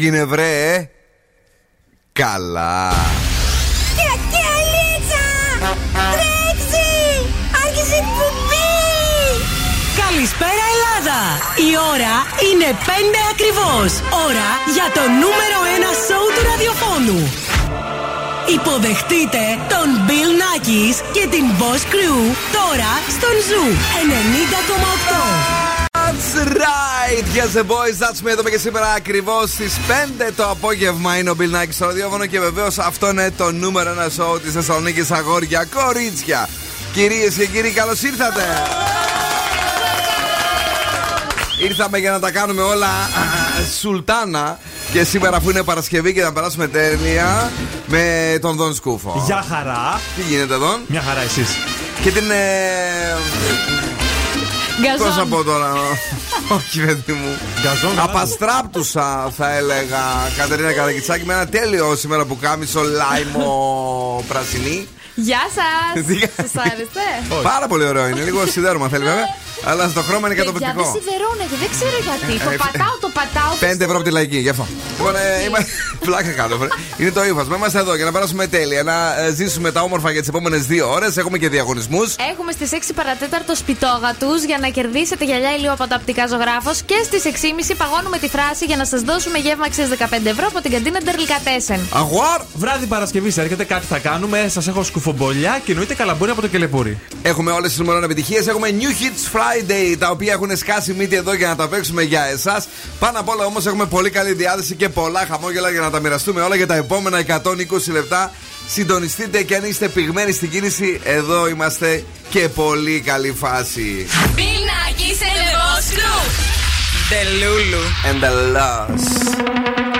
Τι έγινε βρε Καλά Καλησπέρα Ελλάδα! Η ώρα είναι 5 ακριβώς. Ώρα για το νούμερο 1 σοου του ραδιοφώνου. Υποδεχτείτε τον Bill Nackis και την Boss Crew τώρα στον Zoo 90,8. That's right! Yes, the boys, that's me. Εδώ και σήμερα ακριβώς στις 5 το απόγευμα είναι ο Bill Nackis στο ραδιόφωνο και βεβαίως αυτό είναι το νούμερο 1 σοου της Θεσσαλονίκης Αγόρια Κορίτσια. Κυρίες και κύριοι, καλώς ήρθατε! Ήρθαμε για να τα κάνουμε όλα σουλτάνα και σήμερα που είναι Παρασκευή και να περάσουμε τέλεια με τον Δον Σκούφο. Γεια χαρά. Τι γίνεται εδώ. Μια χαρά εσείς. Και την. Ε... Πώς να πω τώρα. Όχι, παιδί μου. Γκαζόν. Απαστράπτουσα, θα έλεγα, Κατερίνα Καρακιτσάκη, με ένα τέλειο σήμερα που κάμισο λάιμο πρασινή. Γεια σας! Τι- Σας άρεσε; Πάρα πολύ ωραίο είναι. Λίγο σιδέρωμα θέλει βέβαια. Αλλά στο χρώμα είναι Παιδιά, καταπληκτικό. δεν σιδερώνεται, δεν ξέρω γιατί. Ε, Το ε, πατάω, το πατάω. 5 ευρώ από τη λαϊκή, γι' αυτό. Λοιπόν, ε, είμαι... πλάκα κάτω. βρε. Είναι το ύφασμα. Είμαστε εδώ για να περάσουμε τέλεια. Να ε, ζήσουμε τα όμορφα για τις επόμενες δύο ώρες. Έχουμε και διαγωνισμούς. Έχουμε στις 6 παρατέταρτο σπιτόγα τους για να κερδίσετε γυαλιά ηλίου από τα οπτικά ζωγράφος και στις 6.30 παγώνουμε τη φράση για να σας δώσουμε γεύμα αξίας 15 ευρώ από την καντίνα Ντερλικατέσεν. Αγουάρ! Βράδυ Παρασκευής έρχεται, κάτι θα κάνουμε. Σας έχω σκουφομπολιά και εννοείται καλαμπούρι από το κελεπούρι. Έχουμε όλες τις νούμερο επιτυχίες. Έχουμε New Hits Friday, τα οποία έχουν σκάσει μύτη εδώ για να τα παίξουμε για εσάς. Πάνω απ' όλα όμως έχουμε πολύ καλή διάθεση και πολλά χαμόγελα για να τα μοιραστούμε όλα για τα επόμενα 120 λεπτά. Συντονιστείτε και αν είστε πυγμένοι στην κίνηση, εδώ είμαστε και πολύ καλή φάση. Bill Nackis and the Boss Crew. The Lulu. And the loss.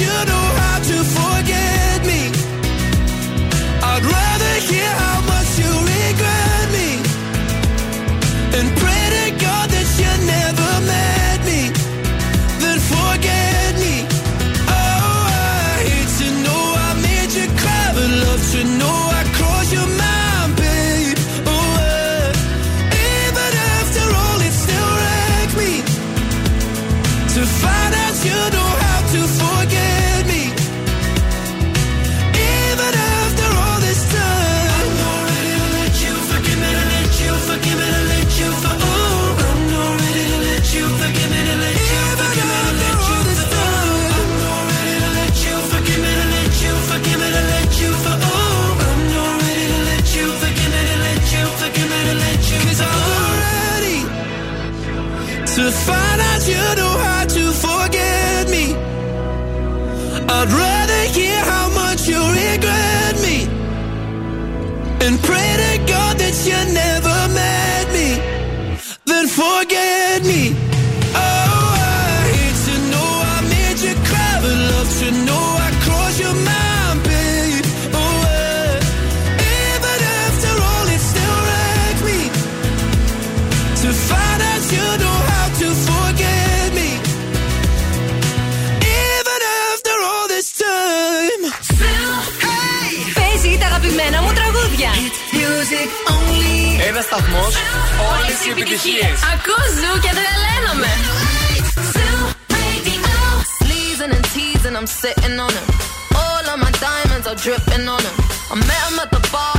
you do. σταθμό, όλε οι επιτυχίε. Ακούω ζου και τρελαίνομαι. Sleezing and teasing, I'm sitting on him. All of my diamonds are dripping on him. I met him at the bar, I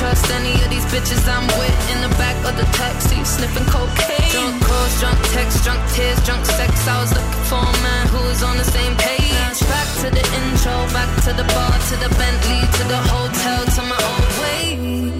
trust any of these bitches I'm with in the back of the taxi, sniffing cocaine. Drunk calls, drunk texts, drunk tears, drunk sex. I was looking for a man who was on the same page. Back to the intro, back to the bar, to the Bentley, to the hotel, to my own way.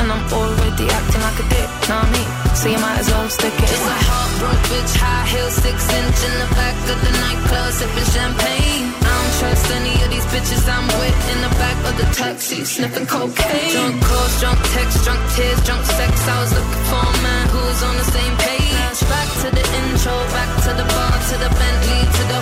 And I'm already acting like a dick, know what I mean? So you might as well stick it. It's a heartbroken bitch, high heel, six inch in the back of the nightclub, sipping champagne. I don't trust any of these bitches I'm with in the back of the taxi, sniffing cocaine. Drunk calls, drunk texts, drunk tears, drunk sex. I was looking for a man who was on the same page. Back to the intro, back to the bar, to the Bentley, to the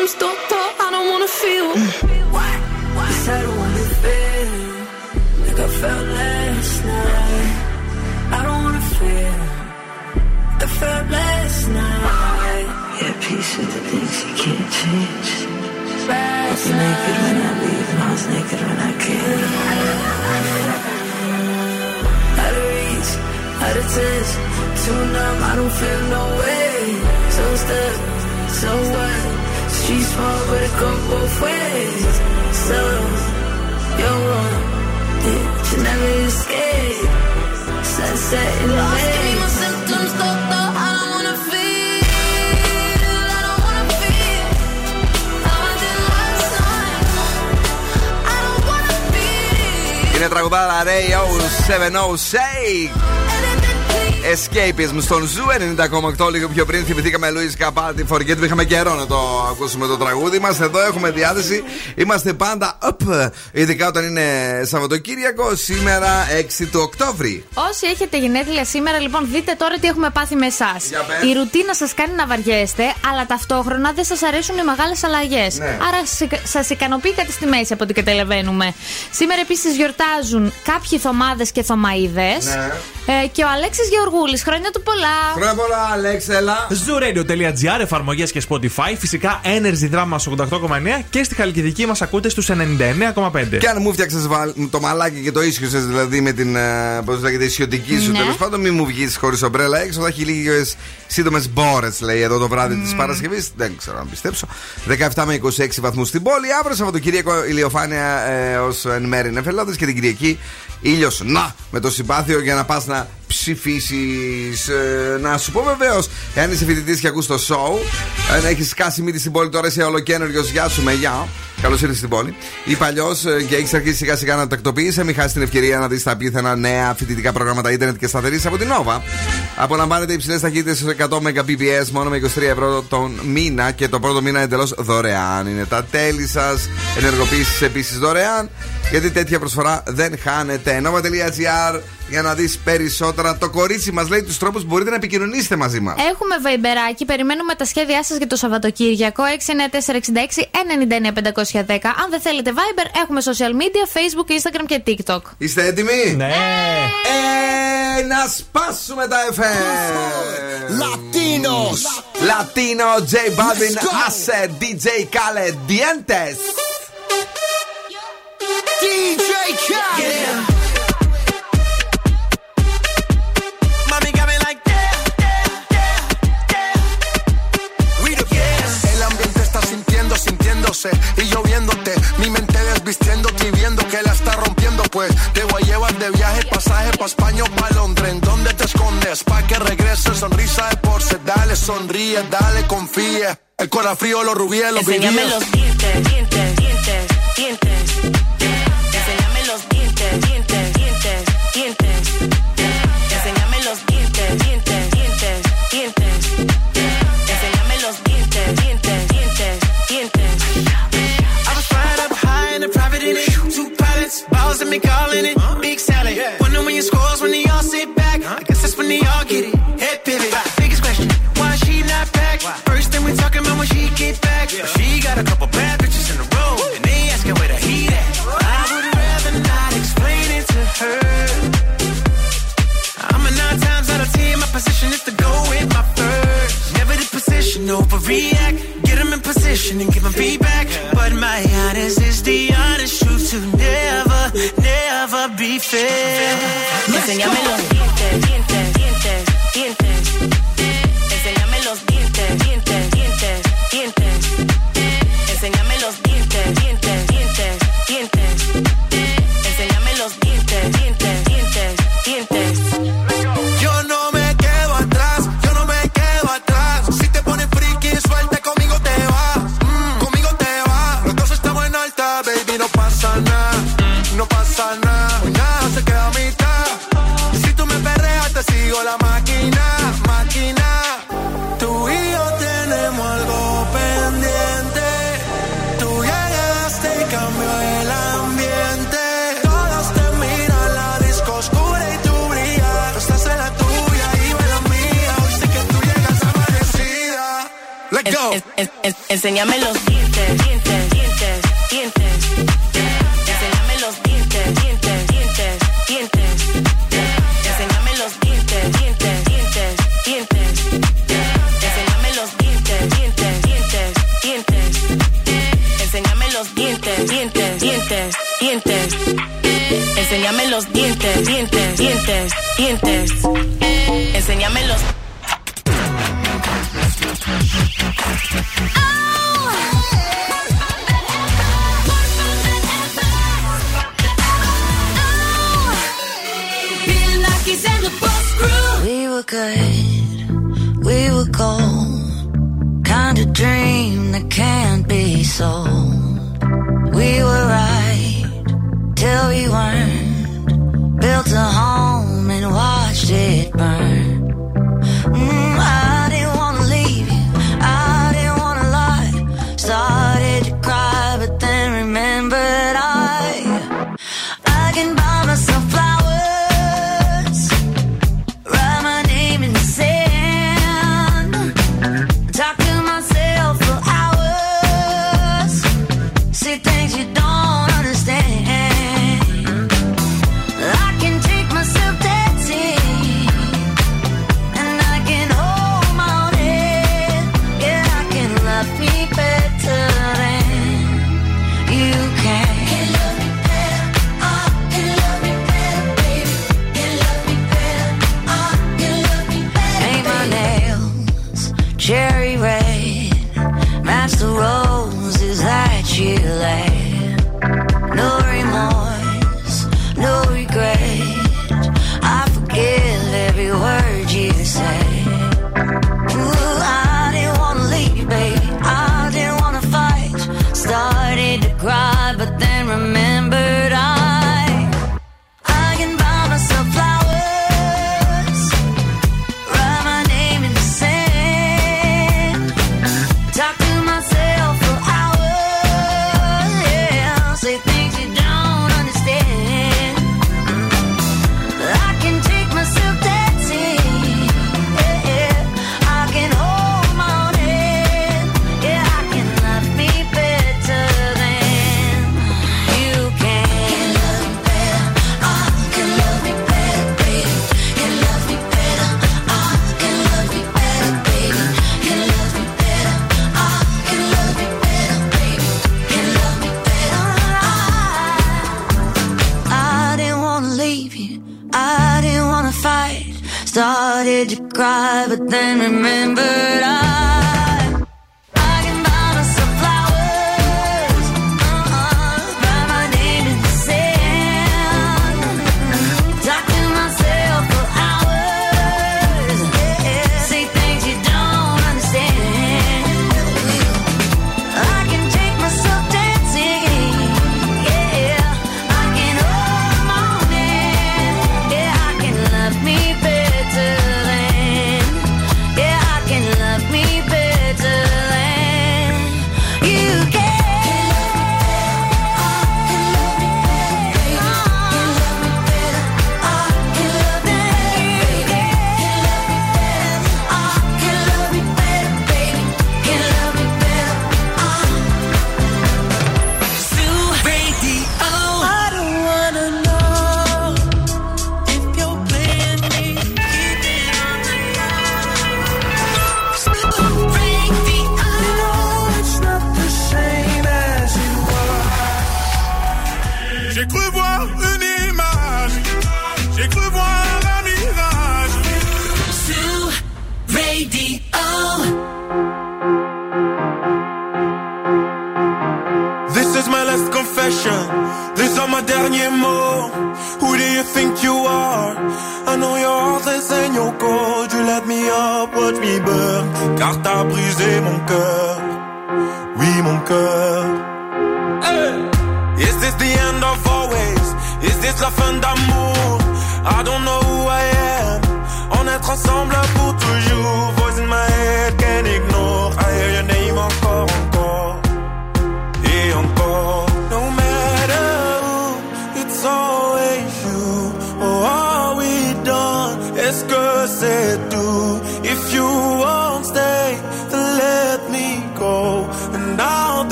symptoms, doctor. I don't wanna feel. Yes, I don't wanna feel like I felt last night. I don't wanna feel like I felt last night. Yeah, peace with the things you can't change. I Last was naked when I leave and I was naked when I came. Out of reach, out of touch, too numb, I don't feel no way. So stuck, so what? Street small, but it go both ways. So, you're wrong, yeah, you never escape. Sunset in the Give me my symptoms, doctor, I don't wanna feel, I don't wanna feel how I did last night. I don't wanna feel. Είναι τραγουδάρα Ray O 7 Shake. Escapism στον Zoo 90,8 λίγο πιο πριν θυμηθήκαμε Lewis Capaldi Forget που είχαμε καιρό να το ακούσουμε το τραγούδι μας. Εδώ έχουμε διάθεση. Είμαστε πάντα up, ειδικά όταν είναι Σαββατοκύριακο, σήμερα 6 του Οκτώβρη. Όσοι έχετε γενέθλια σήμερα, λοιπόν, δείτε τώρα τι έχουμε πάθει με εσάς. Για πες. Η ρουτίνα σας κάνει να βαριέστε, αλλά ταυτόχρονα δεν σας αρέσουν οι μεγάλες αλλαγές. Ναι. Άρα σας ικανοποιεί κάτι στη μέση από ό,τι καταλαβαίνουμε. Σήμερα επίσης γιορτάζουν κάποιοι Θωμάδες και Θωμαΐδες. Ναι. Ε, και ο Αλέξης Γεωργούλη. Χρόνια του πολλά. Χρόνια πολλά, Αλέξελα. Zooradio.gr, εφαρμογές και Spotify. Φυσικά Energy Drama 88,9 και στη Χαλκιδική μας ακούτε στους 99,5. Και αν μου φτιάξες το μαλάκι και το ίσιο σα, δηλαδή με την. ε, Πώς λέγεται, ισιωτική σου Ναι. τέλος πάντων, μην μου βγεις χωρίς ομπρέλα έξω. Θα έχει λίγες σύντομες μπόρες, λέει εδώ το βράδυ της Παρασκευής. Δεν ξέρω αν πιστέψω. 17 με 26 βαθμούς στην πόλη. Αύριο Σαββατοκύριακο ηλιοφάνεια ε, ως εν μέρη νεφελάδε και την Κυριακή ήλιος. Να, με το συμπάθειο για να πας να ψηφίσεις. να σου πω βεβαίως, εάν είσαι φοιτητής και ακούς το show, αν έχεις σκάσει μύτη στην πόλη τώρα είσαι ολοκένουργιος, γεια σου με γεια. Καλώς ήρθες στην πόλη. Ή παλιό και έχεις αρχίσει σιγά σιγά να τακτοποιήσει, μην χάσεις την ευκαιρία να δεις τα απίθανα νέα φοιτητικά προγράμματα ίντερνετ και σταθερή από την Nova. Απολαμβάνετε υψηλές ταχύτητες στου 100 Mbps μόνο με 23 ευρώ τον μήνα και το πρώτο μήνα εντελώς δωρεάν. Είναι τα τέλη σας. Ενεργοποίηση επίσης δωρεάν. Γιατί τέτοια προσφορά δεν χάνεται. Nova.gr για να δεις περισσότερα. Το κορίτσι μας λέει τους τρόπους που μπορείτε να επικοινωνήσετε μαζί μας. Έχουμε βαϊμπεράκι, περιμένουμε τα σχέδιά σας για το Σαββατοκύριακο 69466-99510. Αν δεν θέλετε Viber, έχουμε social media, Facebook, Instagram και TikTok. Είστε έτοιμοι; Ναι. Ε, να σπάσουμε τα FM. Latinos. Latino, J Balvin, Let's go. Acer, DJ Khaled, Dientes. DJ Khaled. Y lloviéndote. Mi mente desvistiéndote y viendo que la está rompiendo. Pues te voy a llevar de viaje, pasaje pa' España o pa' Londres. ¿En dónde te escondes? Pa' que regrese, sonrisa de porce. Dale, sonríe, dale, confía. El corazón frío, los rubíes, los Enséñame vivíes. los dientes, dientes, dientes, dientes. calls and me calling it huh? big salad. Yeah. Wonder when you scores when they all sit back. Huh? I guess that's when they all get it. Head pivot. Bye. Biggest question, why she not back? Why? First thing we talking about when she get back. Yeah. She got a couple bad bitches in a row, Woo. and they asking where the heat at. I would rather not explain it to her. I'm a nine times out of ten. My position is to go with my first. Never the position, overreact. Get them in position and give them feedback. Yeah. But my honest is the honest truth never be fair. Enséñamelo. no pasa nada, nada se queda a mitad. Si tú me perreas, te sigo la máquina, máquina. Tú y yo tenemos algo pendiente. Tú llegaste y cambió el ambiente. Todos te miran, la disco oscura y tú brillas. Estás en la tuya y yo en la mía. Hoy sé que tú llegas amanecida. Let's go. Es, es, dientes, dientes, dientes, dientes. Enséñamelos.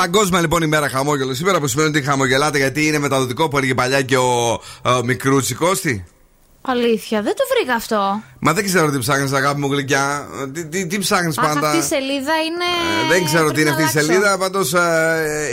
Παγκόσμια λοιπόν ημέρα χαμόγελος σήμερα που σημαίνει ότι χαμογελάτε γιατί είναι μεταδοτικό που έλεγε παλιά και ο, ο Μικρούτσικο. Τι. Αλήθεια, δεν το βρήκα αυτό. Μα δεν ξέρω τι ψάχνεις, αγάπη μου γλυκιά. Τι, τι, τι ψάχνεις Αχ, πάντα; αυτή η σελίδα είναι. Ε, δεν ξέρω τι Πρέπει είναι να αυτή η αλλάξω. σελίδα. Πάντως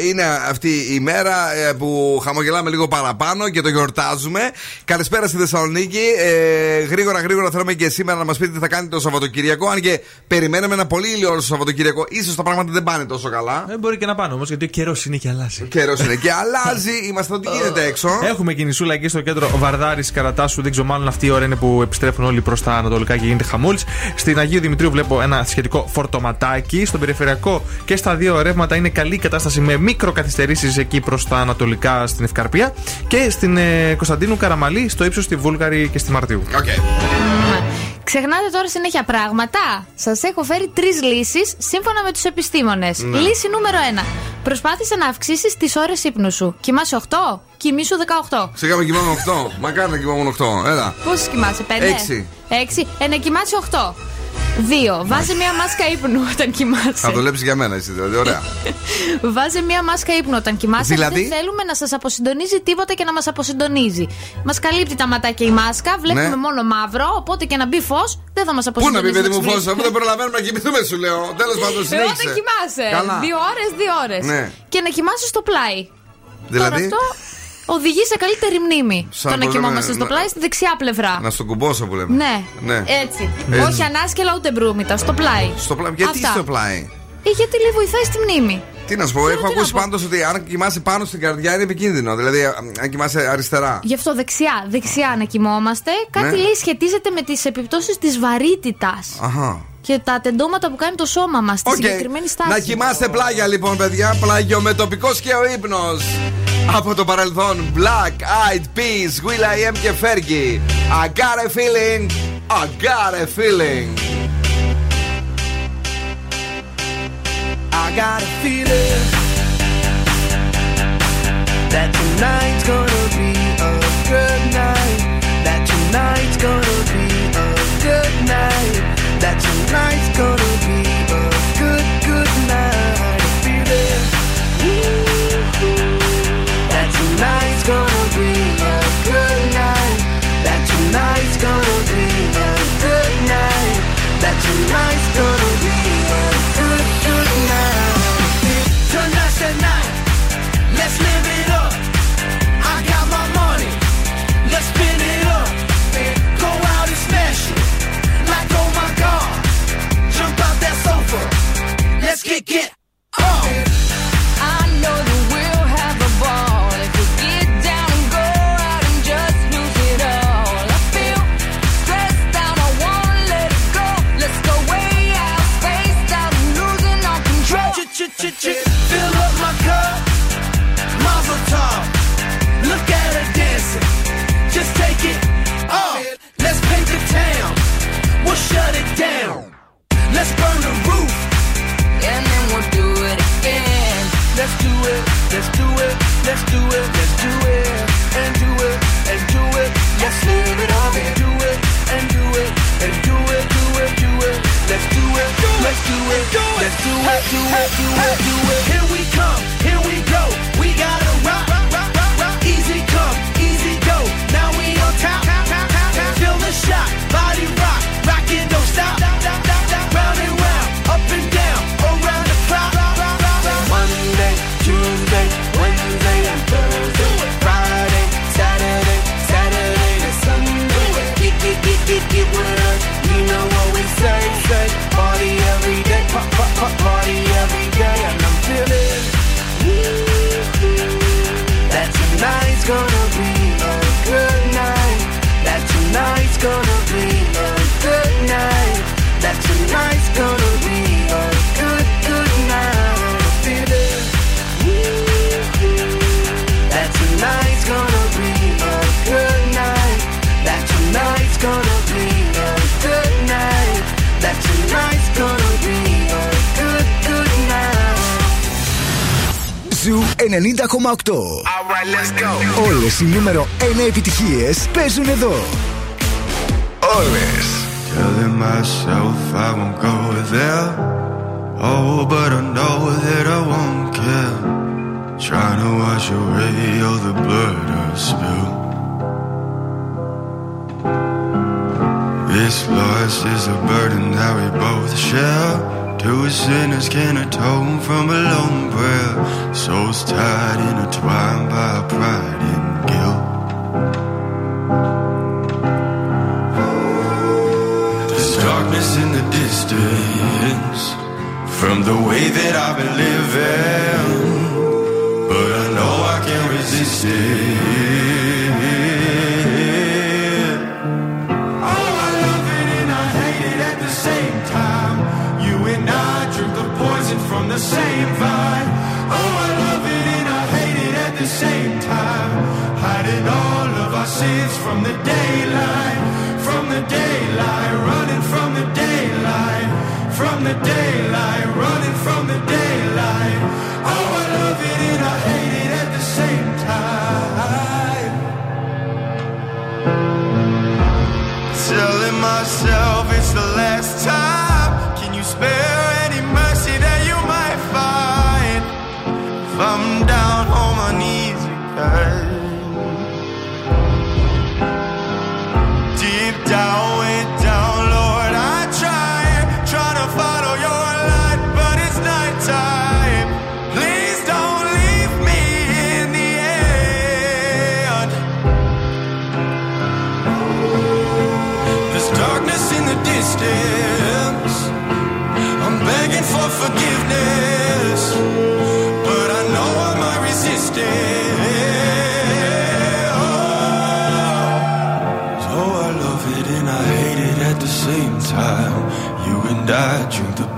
είναι αυτή η μέρα ε, που χαμογελάμε λίγο παραπάνω και το γιορτάζουμε. Καλησπέρα στη Θεσσαλονίκη. Ε, γρήγορα, γρήγορα θέλουμε και σήμερα να μας πείτε τι θα κάνετε το Σαββατοκυριακό. Αν και περιμένουμε ένα πολύ ηλιόλο στο Σαββατοκυριακό. σω τα πράγματα δεν πάνε τόσο καλά. Δεν μπορεί και να πάνε όμως γιατί ο καιρός είναι και αλλάζει. Καιρός είναι και αλλάζει. Είμαστε ό,τι γίνεται έξω. Έχουμε κινησούλα εκεί στο κέντρο Βαρδάρης Καρατάσου. Δεν ξέρω, μάλλον αυτή η ώρα είναι που επιστρέφουν όλοι προς τα ανατολικά και γίνεται χαμούλης. Στην Αγίου Δημητρίου βλέπω ένα σχετικό φορτωματάκι. Στον περιφερειακό και στα δύο ρεύματα είναι καλή κατάσταση με μικροκαθυστερήσεις εκεί προς τα ανατολικά στην Ευκαρπία. Και στην ε, Κωνσταντίνου Καραμαλή στο ύψος στη Βούλγαρη και στη Μαρτίου. Okay. Ξεχνάτε τώρα συνέχεια πράγματα. Σας έχω φέρει τρεις λύσεις σύμφωνα με τους επιστήμονες. Ναι. Λύση νούμερο 1. Προσπάθησε να αυξήσεις τις ώρες ύπνου σου. Κοιμάσαι 8, κοιμήσου 18. Σιγά με κοιμάμαι 8. Μακάρι να κοιμάμαι 8. Έλα. Πόσες κοιμάσαι, 5? Έξι. 6. Ε, να κοιμάσαι 8. 2. Βάζε μια μάσκα ύπνου όταν κοιμάσαι. Θα δουλέψει για μένα εσύ δηλαδή. Ωραία. Βάζε μια μάσκα ύπνου όταν κοιμάσαι. Δηλαδή; Δεν θέλουμε να σας αποσυντονίζει τίποτα και να μας αποσυντονίζει. Μας καλύπτει τα ματάκια η μάσκα, βλέπουμε Ναι. μόνο μαύρο. Οπότε και να μπει φως δεν θα μας Πού να αποσυντονίζει. πει παιδί με μου τις φως, λύσεις. αφού δεν προλαβαίνουμε να κοιμηθούμε, σου λέω. Τέλος πάντων, Ε, συνέχισε. Όταν κοιμάσαι. Καλά. Δύο ώρες, δύο ώρες. Ναι. Και να κοιμάσαι στο πλάι. Δηλαδή, Τώρα αυτό οδηγεί σε καλύτερη μνήμη. Σαν το να πώς κοιμόμαστε λέμε, στο να- πλάι στη δεξιά πλευρά. να στον κουμπώσω που λέμε. Ναι, Ναι. έτσι. Έτσι. Όχι ανάσκελα ούτε μπρούμητα, στο πλάι. Στο πλάι. Γιατί Αυτά. στο πλάι; Ε, γιατί λίγο βοηθάει στη μνήμη. Τι να σου πω, έχω τι να ακούσει πω. πάντως ότι αν κοιμάσαι πάνω στην καρδιά είναι επικίνδυνο. Δηλαδή, αν κοιμάσαι αριστερά. Γι' αυτό δεξιά, δεξιά να κοιμόμαστε. Κάτι Ναι. λέει σχετίζεται με τις επιπτώσεις της βαρύτητας. Αχα και τα τεντώματα που κάνει το σώμα μα στη okay. συγκεκριμένη στάση. Να κοιμάστε πλάγια λοιπόν, παιδιά. Πλάγιο με τοπικό και ο ύπνο. Από το παρελθόν, Black Eyed Peas, Will I Am και Fergie. I got a feeling, I got a feeling. I got a feeling that tonight's gonna be a good night. That tonight's gonna be a good night. that tonight's gonna be a good, good night. επιτυχίες παίζουν εδώ. been living, but I know I can't resist it. Oh, I love it and I hate it at the same time. You and I drink the poison from the same vine. Oh, I love it and I hate it at the same time. Hiding all of our sins from the daylight, from the daylight, running from the daylight, from the daylight. myself, it's the last time. Can you spare?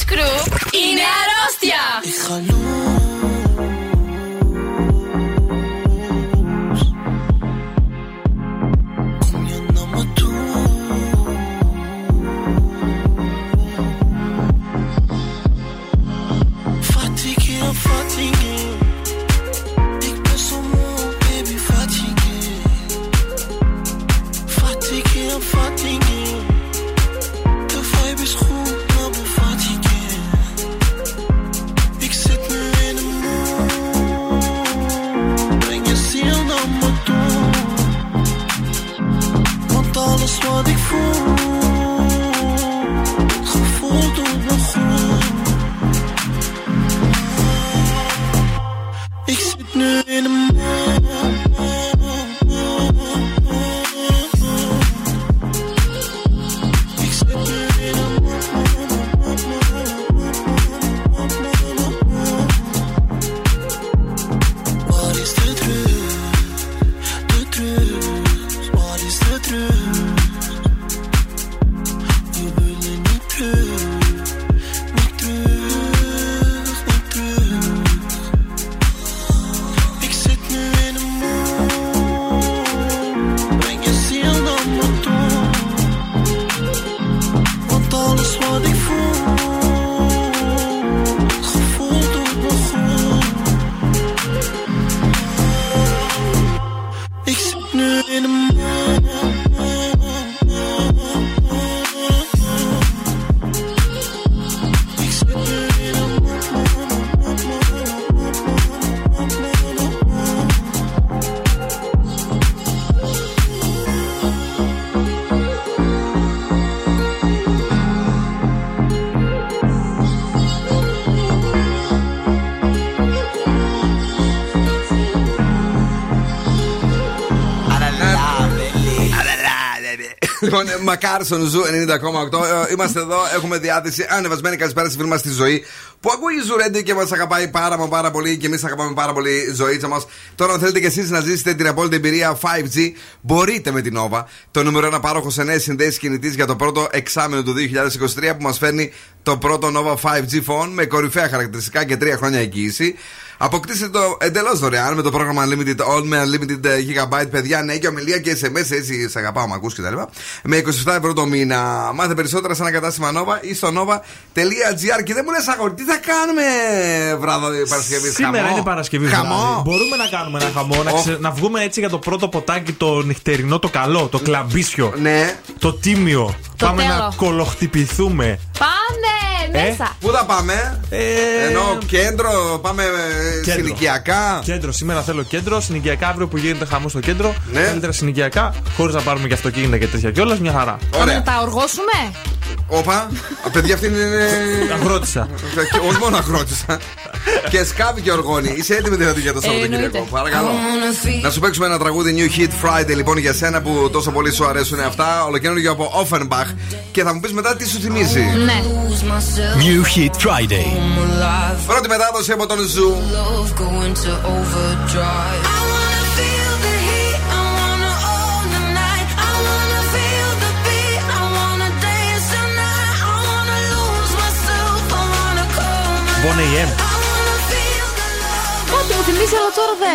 Cruz. Λοιπόν, μακάρι στον Zoo 90,8. Ε, Είμαστε εδώ, έχουμε διάθεση. Ανεβασμένη καλησπέρα στη φίλη μας στη Ζωή. Που ακούει η Zoo Radio και μας αγαπάει πάρα μα πάρα πολύ και εμείς αγαπάμε πάρα πολύ η Ζωίτσα μας. Τώρα, αν θέλετε και εσείς να ζήσετε την απόλυτη εμπειρία 5G, μπορείτε με την Nova. Το νούμερο ένα πάροχος σε νέες συνδέσεις κινητής για το πρώτο εξάμεινο του 2023 που μας φέρνει το πρώτο Nova 5G phone με κορυφαία χαρακτηριστικά και τρία χρόνια εγγύηση. Αποκτήστε το εντελώς δωρεάν με το πρόγραμμα Unlimited All με Unlimited GB, παιδιά, ναι, και ομιλία και SMS, έτσι σε αγαπάω, μ' ακούς κτλ. Με 27 ευρώ το μήνα. Μάθε περισσότερα σε ένα κατάστημα Nova ή στο nova.gr. Και δεν μου λες, αγόρι, τι θα κάνουμε βράδυ Παρασκευής. Σήμερα χαμό; είναι Παρασκευή. Χαμό; βράδυ. Μπορούμε να κάνουμε ένα χαμό, να, ξε- να βγούμε έτσι για το πρώτο ποτάκι το νυχτερινό, το καλό, το κλαμπίσιο. Ναι. Το τίμιο. Το Πάμε τέλο. να κολοχτυπηθούμε. Πάμε Ε; μέσα. Πού θα πάμε, Ε, Ενώ κέντρο, πάμε ε, Κέντρο. συνοικιακά. Κέντρο, σήμερα θέλω κέντρο. Συνοικιακά αύριο που γίνεται χαμό στο κέντρο. Ναι. Καλύτερα συνοικιακά, χωρίς να πάρουμε και αυτοκίνητα και τέτοια κιόλας, μια χαρά. Να Ωραία. τα οργώσουμε; Όπα, α, παιδιά αυτή είναι. Αγρότισσα. Και Όχι μόνο αγρότισσα. και σκάβει και οργώνει. Είσαι έτοιμη δηλαδή για το Σαββατοκύριακο; εννοείται. Παρακαλώ. Να σου παίξουμε ένα τραγούδι New Hit Friday λοιπόν για σένα που τόσο πολύ σου αρέσουν αυτά. Ολοκαίνουργιο από Offenbach. Και θα μου πεις μετά τι σου θυμίζει. Ναι. New Hit Friday. Πρώτη μετάδοση από τον Zoo. Bonnie M. Ό,τι μου θυμίζει, αλλά τώρα δε.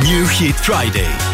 New Hit Friday.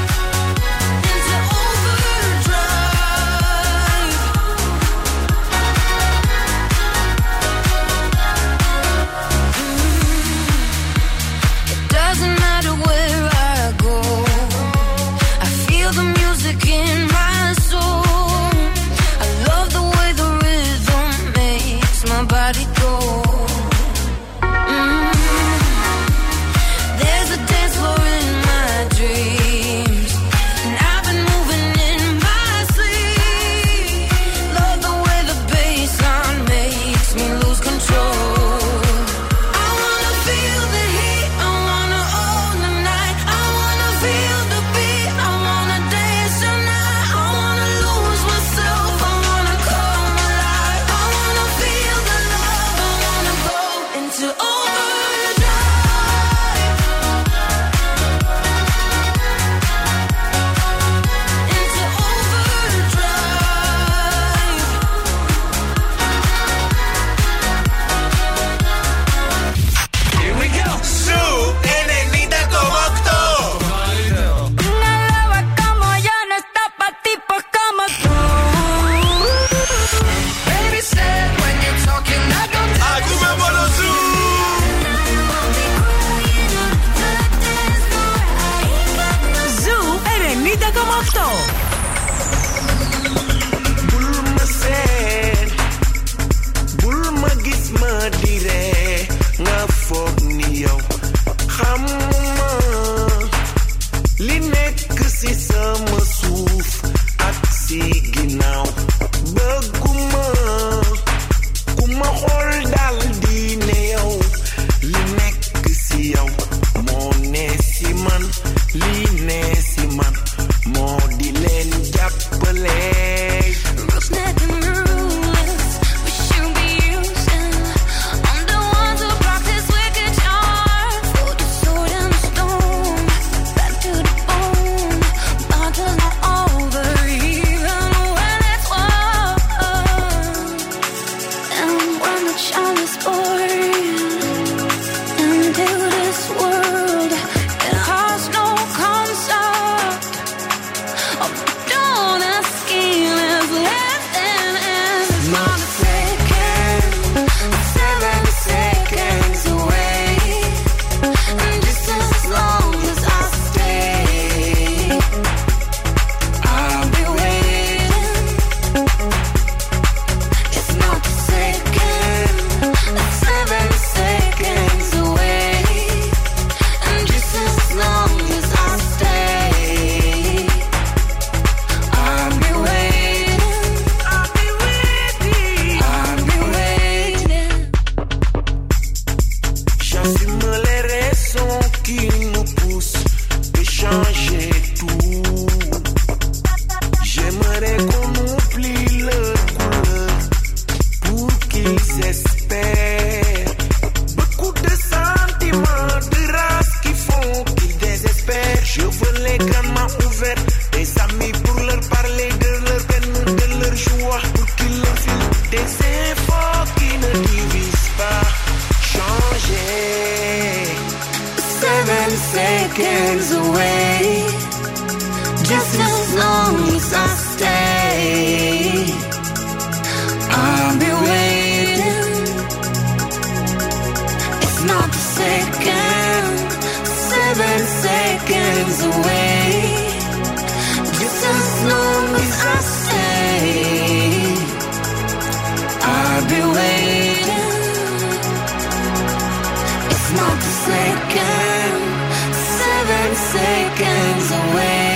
Seconds away.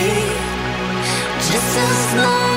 Just as long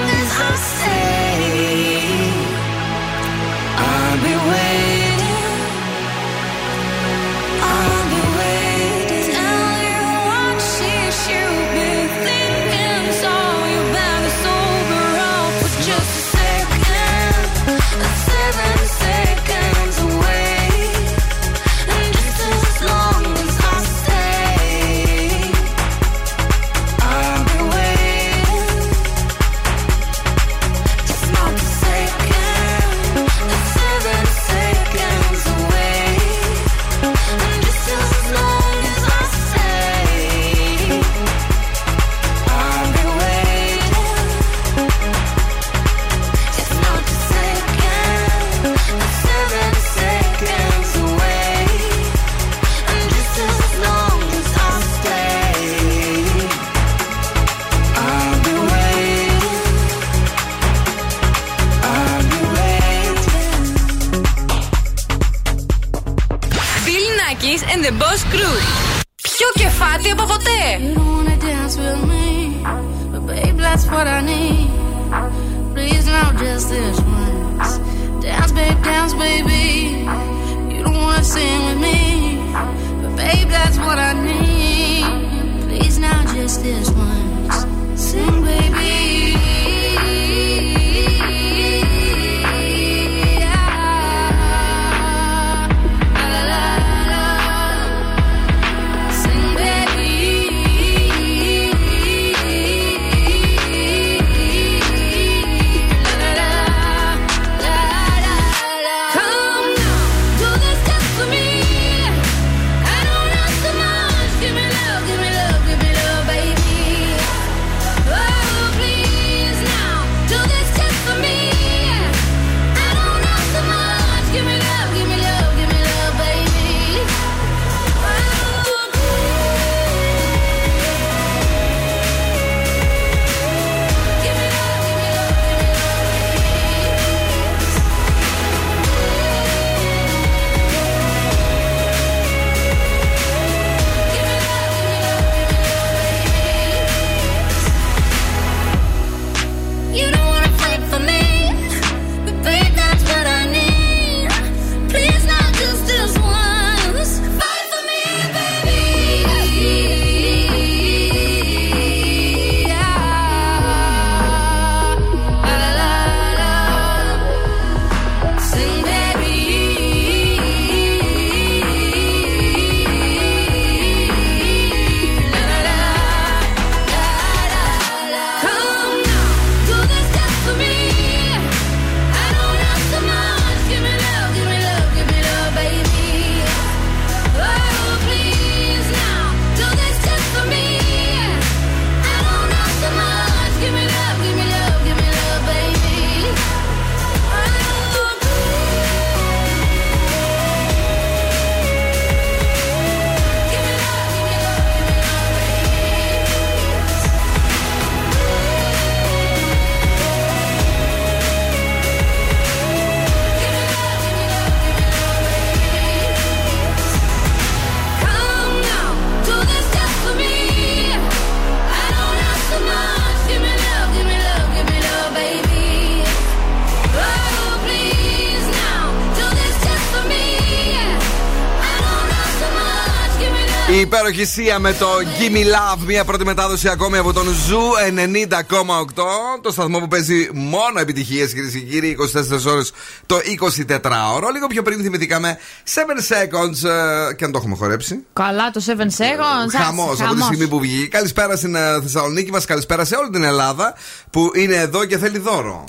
Η υπέροχη Sia με το Gimme Love, μια πρώτη μετάδοση ακόμη από τον Zoo 90,8. Το σταθμό που παίζει μόνο επιτυχίες, κυρίες και κύριοι, 24 ώρες το 24ωρο. Λίγο πιο πριν θυμηθήκαμε 7 seconds ε, και αν το έχουμε χορέψει. Καλά, το 7 seconds. Χαμός από τη στιγμή που βγήκε. Καλησπέρα στην ε, Θεσσαλονίκη μας, καλησπέρα σε όλη την Ελλάδα που είναι εδώ και θέλει δώρο.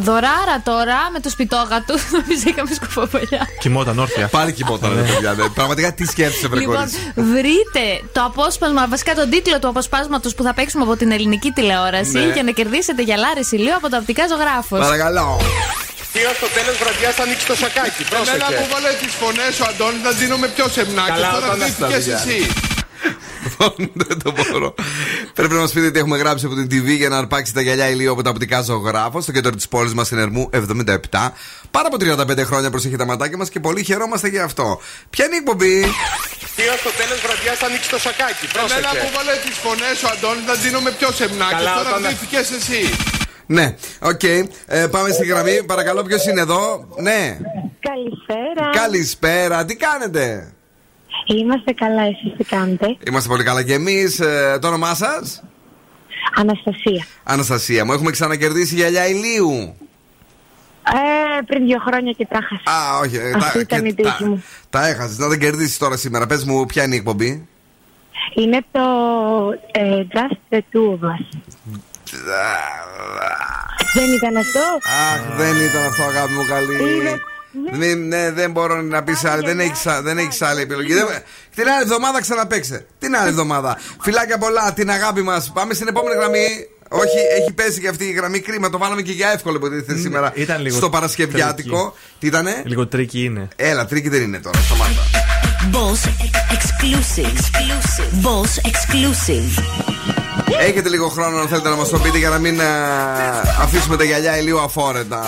Δωράρα τώρα με το σπιτόγα του. Νομίζω είχαμε σκουφοπολιά. Κοιμόταν όρθια. Πάλι κοιμόταν, ρε παιδιά. ναι. Πραγματικά τι σκέφτεσαι, βρε Λοιπόν, κορίτσι. βρείτε το απόσπασμα, βασικά τον τίτλο του αποσπάσματο που θα παίξουμε από την ελληνική τηλεόραση Ναι. για να κερδίσετε γυαλάρε ηλίου από το οπτικά ζωγράφο. Παρακαλώ. Θείο στο τέλος βραδιάς θα ανοίξει το σακάκι. Εμένα Πρόσεχε. που βάλε τις φωνές ο Αντώνη να δίνω με πιο σεμνάκι. Καλά, Τώρα όταν δείχνει αυτά, εσύ. Δεν το μπορώ. Πρέπει να μας πείτε τι έχουμε γράψει από την TV για να αρπάξει τα γυαλιά ηλίου από τα οπτικά ζωγράφο στο κέντρο της πόλης μας στην Ερμού 77. Πάνω από 35 χρόνια προσέχει τα ματάκια μας και πολύ χαιρόμαστε για αυτό. Ποια είναι η εκπομπή; Θείο στο τέλος βραδιάς θα ανοίξει το σακάκι. Εμένα που Πρόσεχε. βάλε τις φωνές ο Αντώνης να δίνω με πιο σεμνάκι. Καλά, Τώρα όταν- δείχνει εσύ. Ναι, οκ. Ε, πάμε στη γραμμή. Παρακαλώ, ποιος είναι εδώ; Ναι. Καλησπέρα. Καλησπέρα, τι κάνετε; Είμαστε καλά, εσείς τι κάνετε; Είμαστε πολύ καλά και εμείς. το όνομά σας; Αναστασία. Αναστασία μου, έχουμε ξανακερδίσει γυαλιά ηλίου. Ε, πριν δύο χρόνια και τα χάσα. Α, όχι. ε, Αυτή ήταν και η τύχη μου. τα έχασες. Να δεν κερδίσεις τώρα σήμερα. Πες μου, ποια είναι η εκπομπή; Είναι το ε, Just the Two of Us. Δεν ήταν αυτό; Αχ, δεν ήταν αυτό, αγάπη μου καλή. Μην- ναι, δεν μπορώ να πεις άλλη. Δεν έχεις δεν έχεις άλλη επιλογή. Δεν- Την άλλη εβδομάδα ξαναπέξε. Την άλλη εβδομάδα. Φιλάκια πολλά, την αγάπη μας. Πάμε στην επόμενη γραμμή. Όχι, έχει πέσει και αυτή η γραμμή. Κρίμα, το βάλαμε και για εύκολο υποτίθεται σήμερα. ήταν λίγο στο Παρασκευιάτικο. tricky. Τι ήτανε; Λίγο tricky είναι. Έλα, tricky δεν είναι τώρα. Σταμάτα. Boss exclusive. Boss exclusive. Έχετε λίγο χρόνο αν θέλετε να μας το πείτε για να μην α, αφήσουμε τα γυαλιά ηλίου αφόρετα.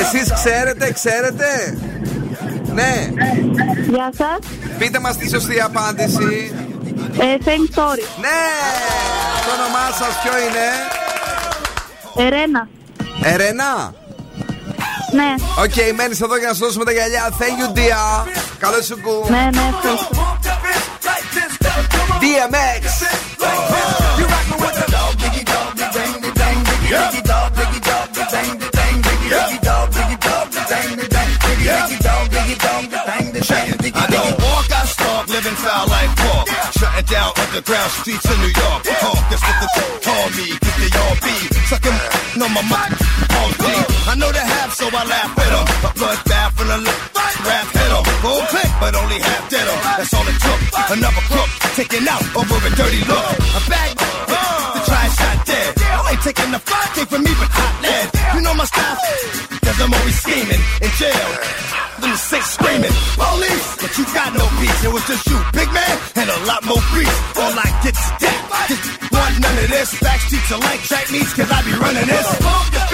Εσείς ξέρετε, ξέρετε; Ναι. Γεια σας. Πείτε μας τη σωστή απάντηση. Ε, same story. Ναι. Το όνομά σας ποιο είναι; Ερένα. Ερενά. Ναι. Οκ, μένεις εδώ για να σου δώσουμε τα γυαλιά. Thank you, dear. Καλό σουκού. Ναι, ναι, ευχαριστώ. DMX. I don't walk, I stalk, living foul like pork. Shutting down underground streets in New York. Hawk, that's what the call me, cause they all be sucking no my mouth. All deep. I know the half, so I laugh at them. A bloodbath and a lip, rap hit 'em. Full click, but only half dead dead 'em. That's all it took. Another crook, taken out over a dirty look. A bag, the try shot dead. I ain't taking the fight, came from me, but hot lead. You know my style, cause I'm always scheming. In jail, them screaming, police, but you got no peace. It was just you, big man, and a lot more grease. All I get is. Just want none of this. Backstreets are like track meets, cause I be running this.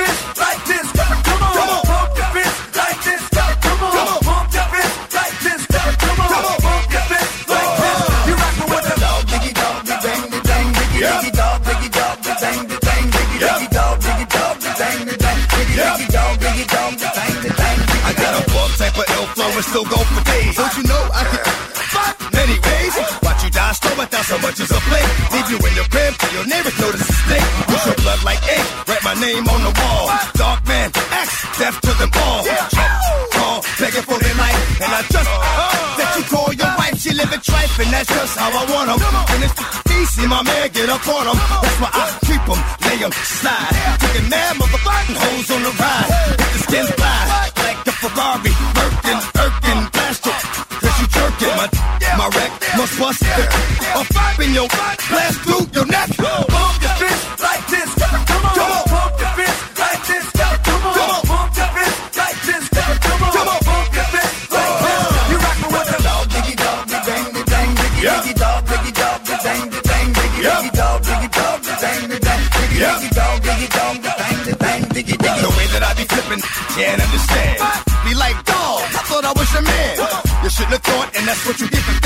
And still go for days. Don't you know I can fuck many ways? Watch you die slow without so much as a blink. Leave you in your crib till your neighbors notice the stink. Push your blood like ink. Write my name on the wall. Dark man, X, death to them all. Trump, call, begging for their life. And I just that you call your wife. She live in trife, and that's just how I want 'em. And it's the see my man get up on 'em. That's why I keep 'em, lay 'em, slide. Taking mad motherfucking hoes on the ride. Hit the skin fly like a Ferrari. Bust it. Off up in your blast through your neck. Pump your fist like this. Come on, come on. Pump your fist like this. Come on, come on. Pump your fist like this. Come on, come on. Pump your fist like this. You rockin' with the dog, diggy dog, diggy diggy bang, diggy diggy dog, diggy dog, diggy diggy bang, diggy diggy dog, diggy dog, diggy diggy bang, diggy diggy dog, diggy dog, diggy diggy bang, diggy diggy. The way that I be flipping, can't understand. Be like, dog, I thought I was your man. You shouldn't have thought, and that's what you get for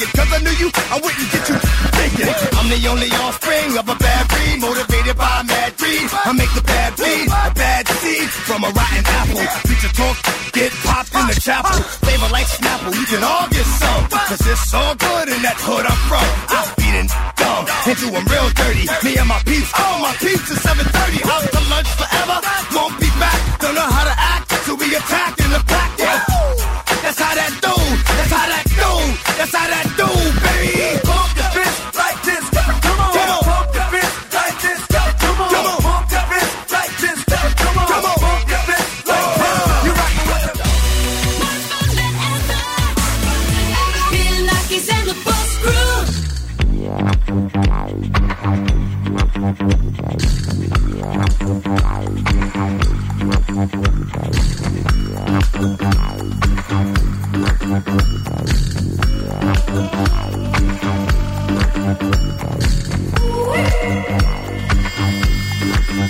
thinking. Cause I knew you, I wouldn't get you thinking. I'm the only offspring of a bad breed, motivated by mad greed. I make the bad bleed, a bad seed. from a rotten apple. Preacher talk, get popped in the chapel. Flavor like Snapple, we can all get some. Cause it's all good in that hood I'm from. I'm beating dumb and doing real dirty. Me and my peeps, all my peeps is 730. Out to lunch forever,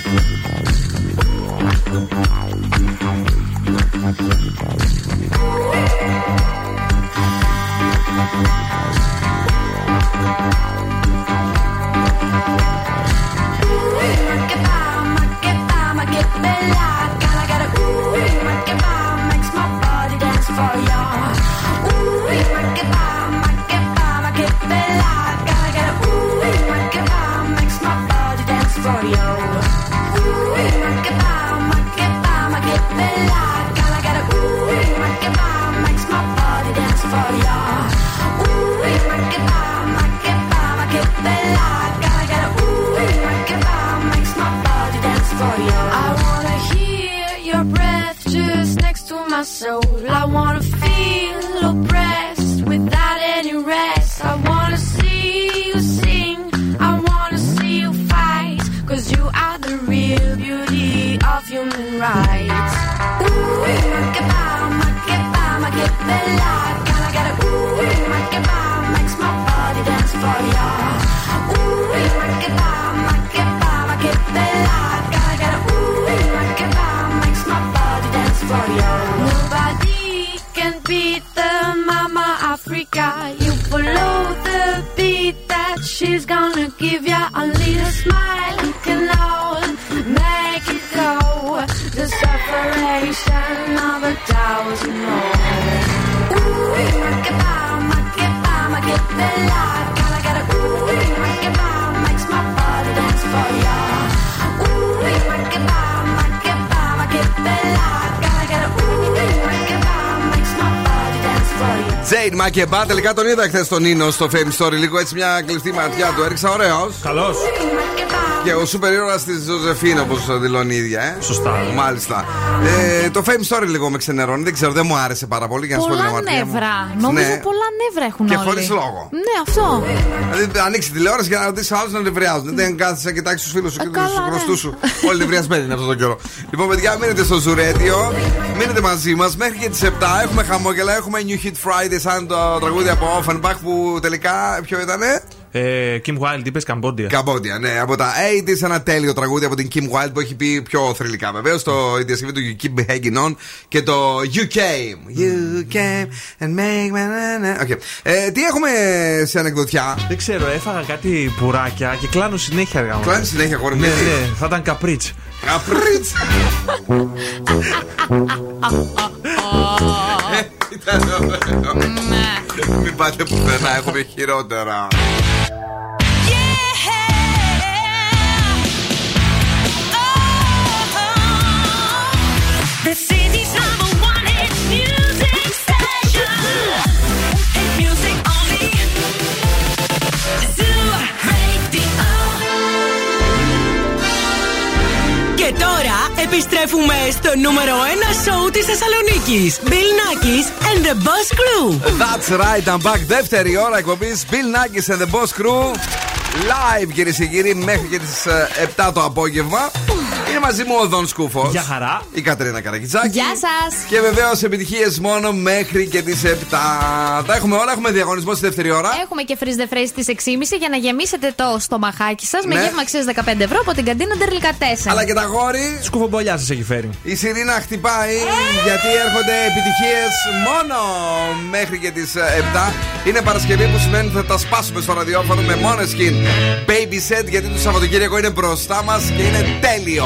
Thank είδα χθε τον Νίνο στο Fame Story. Λίγο έτσι μια κλειστή ματιά του έριξα. Ωραίος. Καλό. Και ο σούπερ ήρωα της Josephine, όπως δηλώνει η ίδια, ε. Σωστά. Μάλιστα. Ε, το Fame Story λίγο με ξενερώνει. Δεν ξέρω, δεν μου άρεσε πάρα πολύ για να σου πω την Πολλά αμαρτία μου. νεύρα. Νομίζω Ναι. Πολλά νεύρα έχουν Και όλοι. χωρίς λόγο. Ναι, αυτό. Δηλαδή, ανοίξει τηλεόραση για να ρωτήσει άλλους να νευριάζουν. Δεν κάθεσαι να κοιτάξεις τους φίλους σου και τους καλά, ναι. γνωστούς σου. Όλοι νευριασμένοι είναι αυτό το καιρό. Λοιπόν, παιδιά, μείνετε στο Zoo Radio. Μείνετε μαζί μας μέχρι και τις 7. Έχουμε χαμόγελα. Έχουμε New Hit Friday σαν το τραγούδι από Offenbach που τελικά ποιο ήτανε; Ε, Kim Wilde, είπες Καμπόντια. Καμπόντια, ναι, από τα 80s ένα τέλειο τραγούδι από την Kim Wilde που έχει πει πιο θρηλυκά βεβαίως. Το η διασκευή του You Keep Hanging On και το You Came. You came and make me. Okay. Ε, τι έχουμε σε ανεκδοτιά; Δεν ξέρω, έφαγα κάτι πουράκια και κλάνω συνέχεια αργά. μου. Κλάνεις συνέχεια, αγόρι μου, Ναι, γιατί; ναι, θα ήταν καπρίτς. Καπρίτς! Ήταν ωραίο. Μην πάτε πουθενά, έχουμε χειρότερα. Επιστρέφουμε στο νούμερο 1 σοου της Θεσσαλονίκης. Bill Nackis and the Boss Crew. That's right, I'm back. Δεύτερη ώρα εκπομπής Bill Nackis and the Boss Crew. Live κυρίες και κύριοι μέχρι και τις 7 το απόγευμα. Είναι μαζί μου ο Δον Σκούφος. Γεια χαρά. Η Κατρίνα Καρακιτσάκη. Γεια σας. Και βεβαίως επιτυχίες μόνο μέχρι και τις 7. Τα έχουμε όλα. Έχουμε διαγωνισμό στη δεύτερη ώρα. Έχουμε και freeze the phrase στι 6.30 για να γεμίσετε το στομαχάκι σας με Ναι. γεύμα αξίας 15 ευρώ από την καντίνα Ντερλικα 4. Αλλά και τα γόρι. Σκουφομπολιά σας έχει φέρει. Η Σιρήνα χτυπάει γιατί έρχονται επιτυχίες μόνο μέχρι και τις 7. Είναι Παρασκευή που σημαίνει ότι θα τα σπάσουμε στο ραδιόφωνο με μόνο skin. Baby set γιατί το Σαββατοκύριακο είναι μπροστά μας και είναι τέλειο.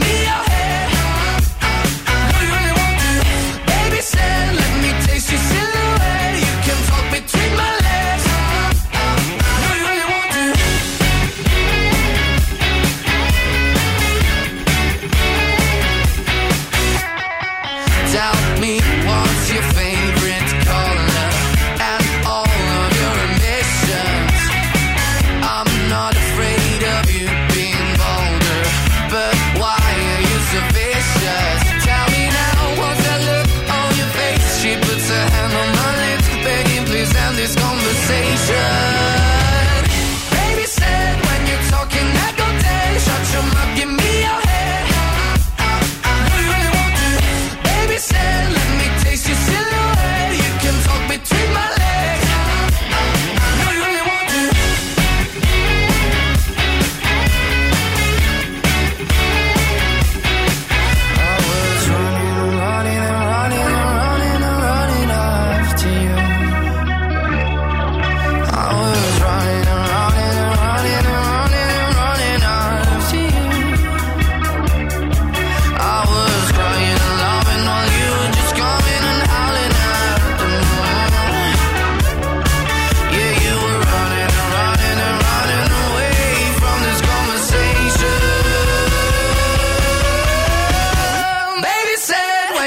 me up.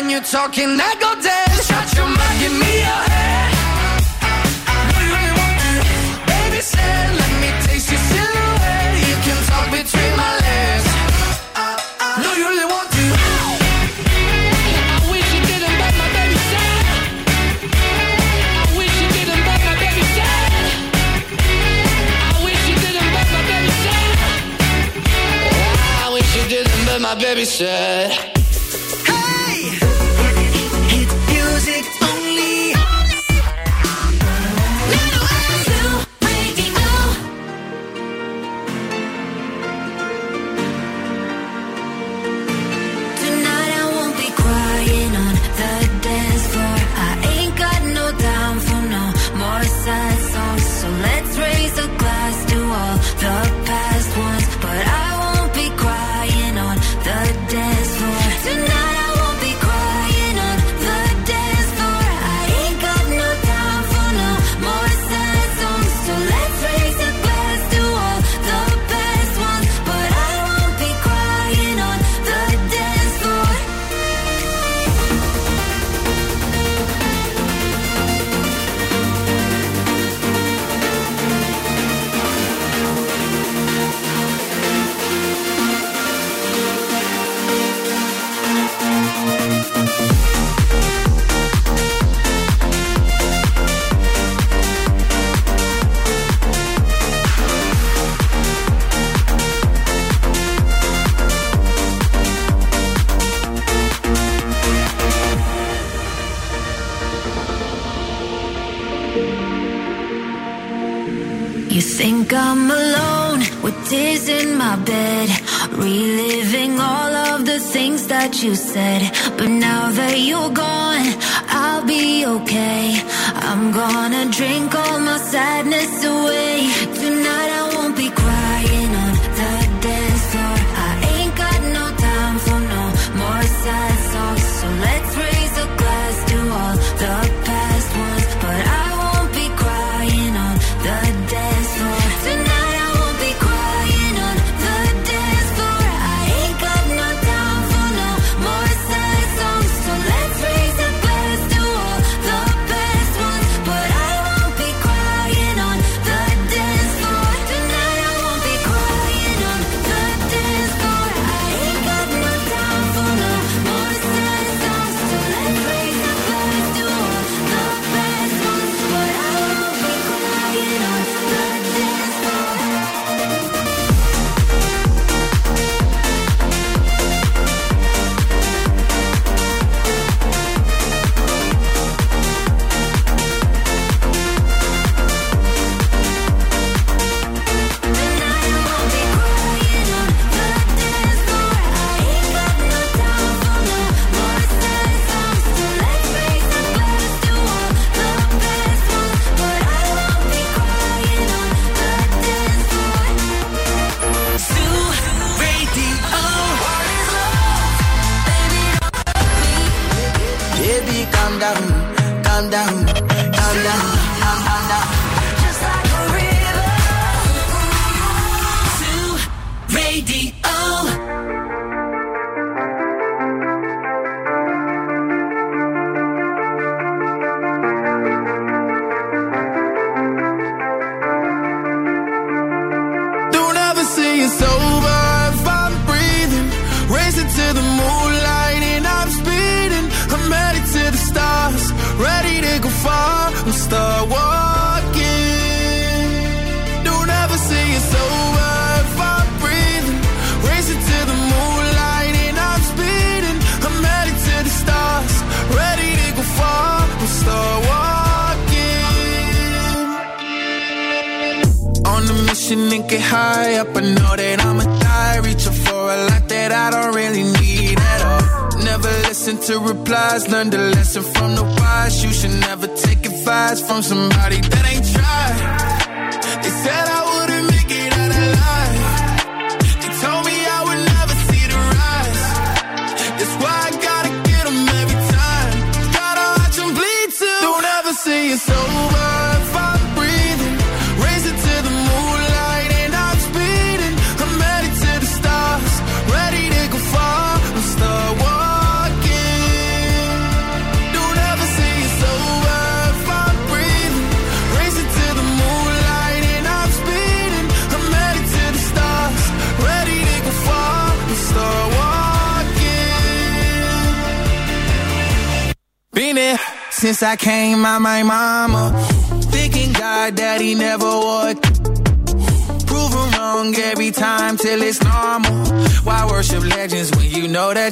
when you're talking, I go dead. Shut your mouth, give me your head. You want to Baby said, let me taste your silhouette. You can talk between my legs. No, you want to. I wish you didn't, but my baby said. I wish you didn't, but my baby said. I wish you didn't, but my baby said. I wish you didn't, but my baby said. in my bed, reliving all of the things that you said. But now that you're gone, I'll be okay. I'm gonna drink all my sadness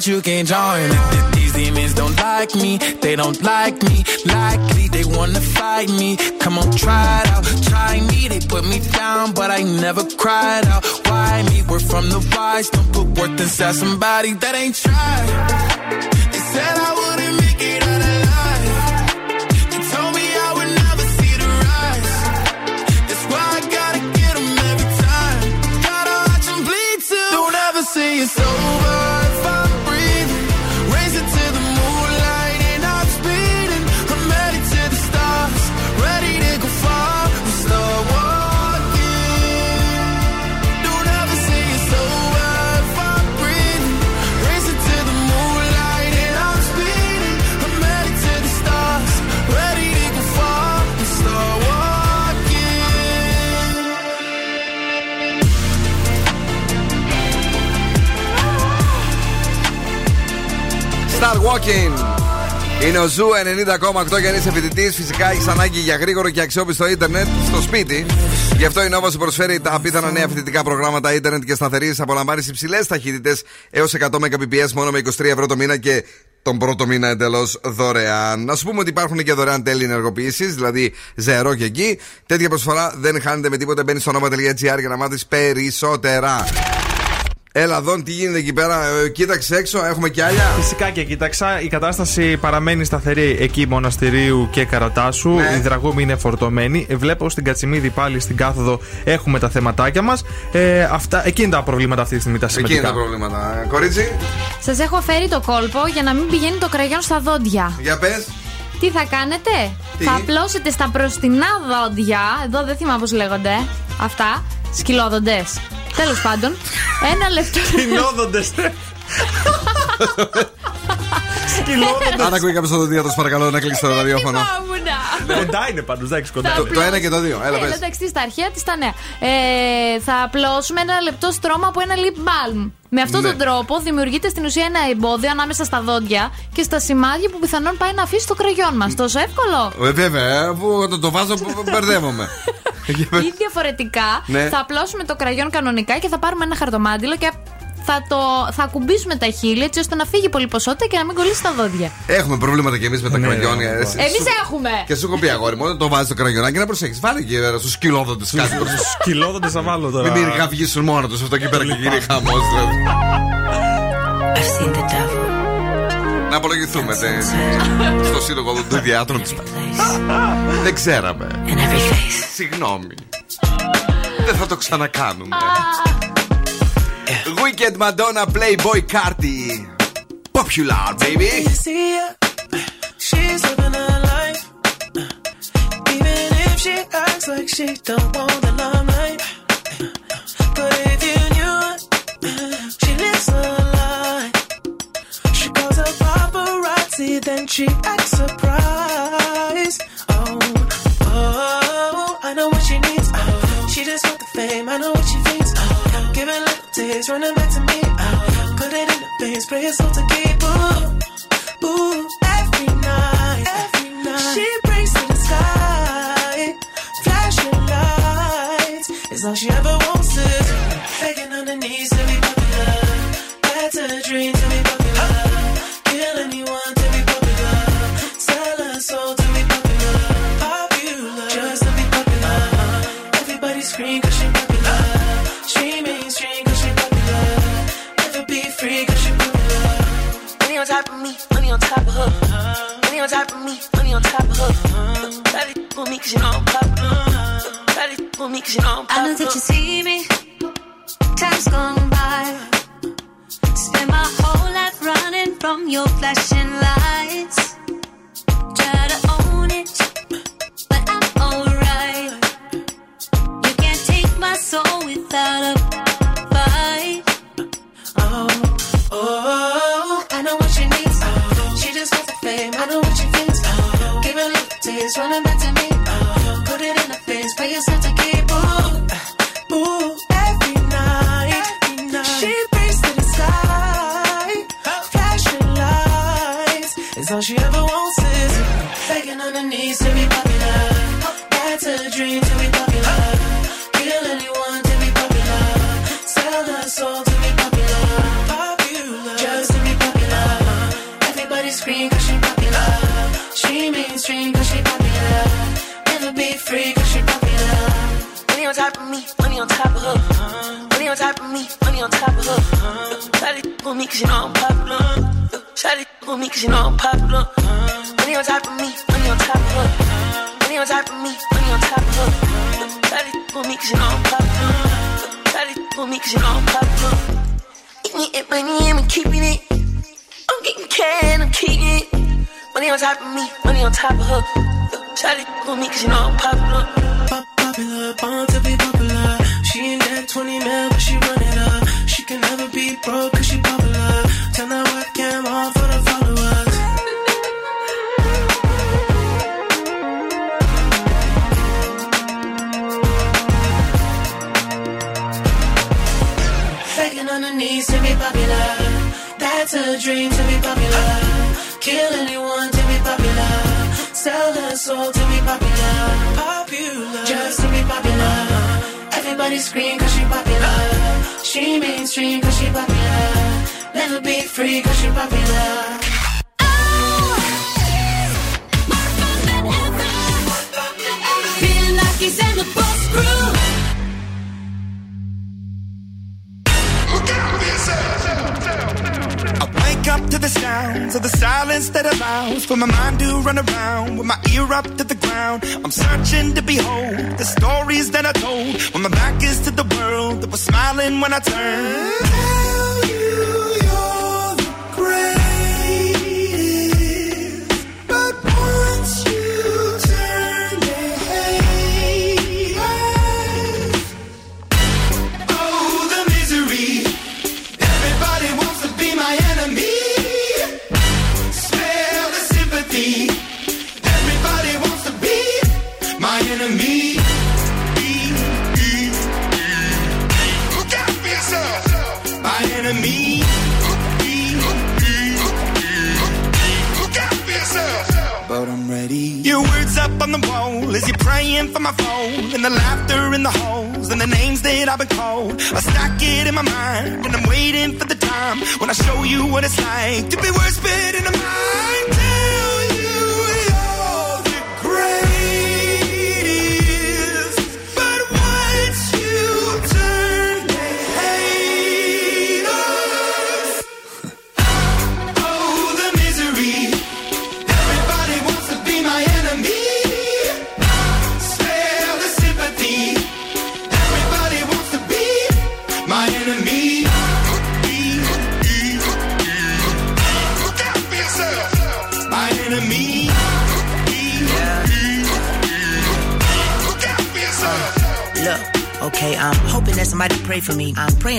you that you can join? These demons don't like me, they don't like me. Likely they wanna fight me. Come on, try it out, try me. They put me down, but I never cried out. Why me? We're from the wise. Don't put worth inside somebody that ain't tried. They said I walking. Είναι ο Zoo 90,8 και αν είσαι φοιτητής, φυσικά έχεις ανάγκη για γρήγορο και αξιόπιστο ίντερνετ στο σπίτι. Γι' αυτό η Nova σου προσφέρει τα απίθανα νέα φοιτητικά προγράμματα ίντερνετ και σταθερής. Απολαμβάνεις υψηλές ταχύτητες έως 100 Mbps μόνο με 23 ευρώ το μήνα και τον πρώτο μήνα εντελώς δωρεάν. Να σου πούμε ότι υπάρχουν και δωρεάν τέλη ενεργοποίησης, δηλαδή ζερό και εκεί. Τέτοια προσφορά δεν χάνεται με τίποτα. Μπαίνεις στο nova.gr για να μάθεις περισσότερα. Έλα, Δον, τι γίνεται εκεί πέρα. Ε, κοίταξε έξω, έχουμε κι άλλα. Φυσικά και κοίταξα, η κατάσταση παραμένει σταθερή εκεί μοναστηρίου και καρατάσου. Ναι. Οι δραγούμοι είναι φορτωμένοι. Ε, Βλέπω στην Κατσιμίδη πάλι στην κάθοδο έχουμε τα θεματάκια μας. Ε, αυτά, εκεί είναι τα προβλήματα αυτή τη στιγμή τα Εκεί είναι σημαντικά. τα προβλήματα. Ε, Κορίτσι, Σας έχω φέρει το κόλπο για να μην πηγαίνει το κραγιόν στα δόντια. για πες. Τι θα κάνετε, Τι; θα απλώσετε στα μπροστινά δόντια. Εδώ δεν θυμάμαι πώς λέγονται. Αυτά. Σκυλόδοντες. Τέλος πάντων, ένα λεπτό. Σκυλόδοντες. Σκυλόδοντες. Αν ακούει κάποιος στο δίατρο, παρακαλώ να κλείσει το ραδιόφωνο. Ήμουνα. Κοντά είναι πάντως, εντάξει, κοντά. Το, το ένα και το δύο. Έλα, Έλα, πες. εντάξει, στα αρχαία της τα νέα. Ε, θα απλώσουμε ένα λεπτό στρώμα από ένα lip balm. Με αυτόν Ναι. τον τρόπο δημιουργείται στην ουσία ένα εμπόδιο ανάμεσα στα δόντια και στα σημάδια που πιθανόν πάει να αφήσει το κραγιόν μας. Τόσο εύκολο. Ε, βέβαια, αφού το, το βάζω, μπ- μπερδεύομαι. Ή διαφορετικά Ναι. θα απλώσουμε το κραγιόν κανονικά και θα πάρουμε ένα χαρτομάτιλο και θα, το, θα ακουμπήσουμε τα χείλη έτσι ώστε να φύγει πολύ ποσότητα και να μην κολλήσει τα δόντια. Έχουμε προβλήματα κι εμείς με τα Ναι, κραγιόνια. ναι, Εσύ- Εμείς σου- έχουμε! Και σου έχω πει αγόρι μου, όταν το βάζεις το κραγιονάκι να προσέχεις. Βάλε και στους σκυλόδοντες κάτι. Σκυλόδοντες θα βάλω τώρα. Μην μην βγήσουν μόνο τους αυτό εκεί πέρα και γίνει χαμός. Δηλαδή. Να απολογηθούμε τε, στο σύλλογο των ιδιάτρων τη Δεν ξέραμε. Συγγνώμη. Δεν θα το ξανακάνουμε. Wicked Madonna Playboy Carti. Popular, baby. She's living her life. Even if she acts like she don't want the limelight. But if you knew she lives a lie. She calls her paparazzi, then she acts surprised. Oh, oh, I know what she needs. Oh, she just want the fame. I know what she thinks face, running back to me. Oh, put it in the face, pray it's all to keep. Ooh, ooh, every night, every night. She breaks to the sky, flashing lights. It's all she ever On top of me, money on top of her. Try to for me cause you know I'm popular. Try to for me cause you know I'm popular. I know that you see me. Time's gone by. Spend my whole life running from your flashing lights.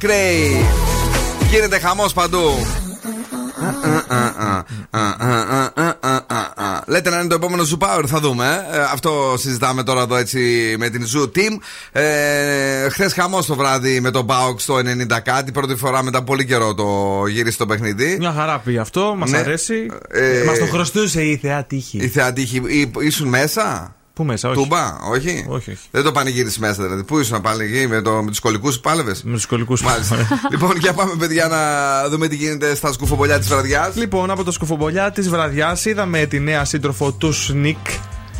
myself. Tate McRae. Γίνεται χαμός παντού. Λέτε να είναι το επόμενο Zoo Power, θα δούμε. ε. Ε, αυτό συζητάμε τώρα εδώ έτσι με την Zoo Team. Ε, Χθες χαμός το βράδυ με τον Πάοξ στο 90 κάτι. Πρώτη φορά μετά πολύ καιρό το γύρισε το παιχνίδι. Μια χαρά πήγε αυτό, μας Ναι. αρέσει. Ε, μας το χρωστούσε η θεά τύχη. Η θεά τύχη. Ή- Ήσουν μέσα; Πού μέσα, όχι. Τούμπα, όχι. Όχι, όχι. Δεν το πανηγύρισε μέσα δηλαδή. Πού ήσουν πάλι εκεί με, το, με τους κολλικού που πάλευες; Με τους κολλικού Μάλιστα. λοιπόν, για πάμε, παιδιά, να δούμε τι γίνεται στα σκουφομπολιά της βραδιάς. Λοιπόν, από το σκουφομπολιά της βραδιάς είδαμε τη νέα σύντροφο του Σνικ.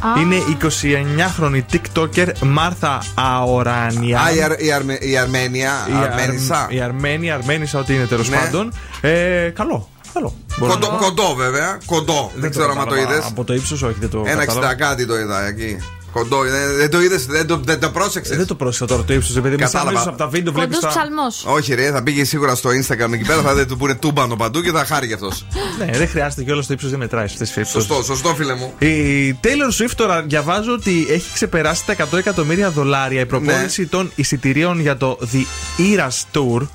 Α. Είναι 29χρονη TikToker Μάρθα Αοράνια. Α, η, Αρ, η, Αρμε- η Αρμένια. Η Αρμένισσα. Αρ- Η Αρμένη, Αρμένισσα, ό,τι είναι τέλος Ναι. πάντων. Ε, καλό. Καλό. Μπορώ Κοντό, να- κοντό, βέβαια. Κοντό. Δεν, ξέρω αν το κατάλαβα. είδες. Από το ύψος, όχι, δεν το. Ένα κατάλαβα. 60 κάτι το είδα εκεί. Κοντό. Δεν, δεν το είδες, δεν το, δεν το πρόσεξες; Δεν το πρόσεξα τώρα το ύψος, επειδή με Κατάλαβα. σαν από τα βίντεο βλέπεις. Κοντός ψαλμός. Όχι, ρε, θα πήγε σίγουρα στο Instagram εκεί πέρα, θα δείτε του πούνε τούμπανο παντού και θα χάρηκε αυτός. Ναι, δεν χρειάζεται και όλος το ύψος δεν μετράει σε αυτές τις Σωστό, σωστό, φίλε μου. Η Taylor Swift τώρα διαβάζω ότι έχει ξεπεράσει τα 100 εκατομμύρια δολάρια η προπόνηση Ναι. των εισιτηρίων για το The Eras Tour.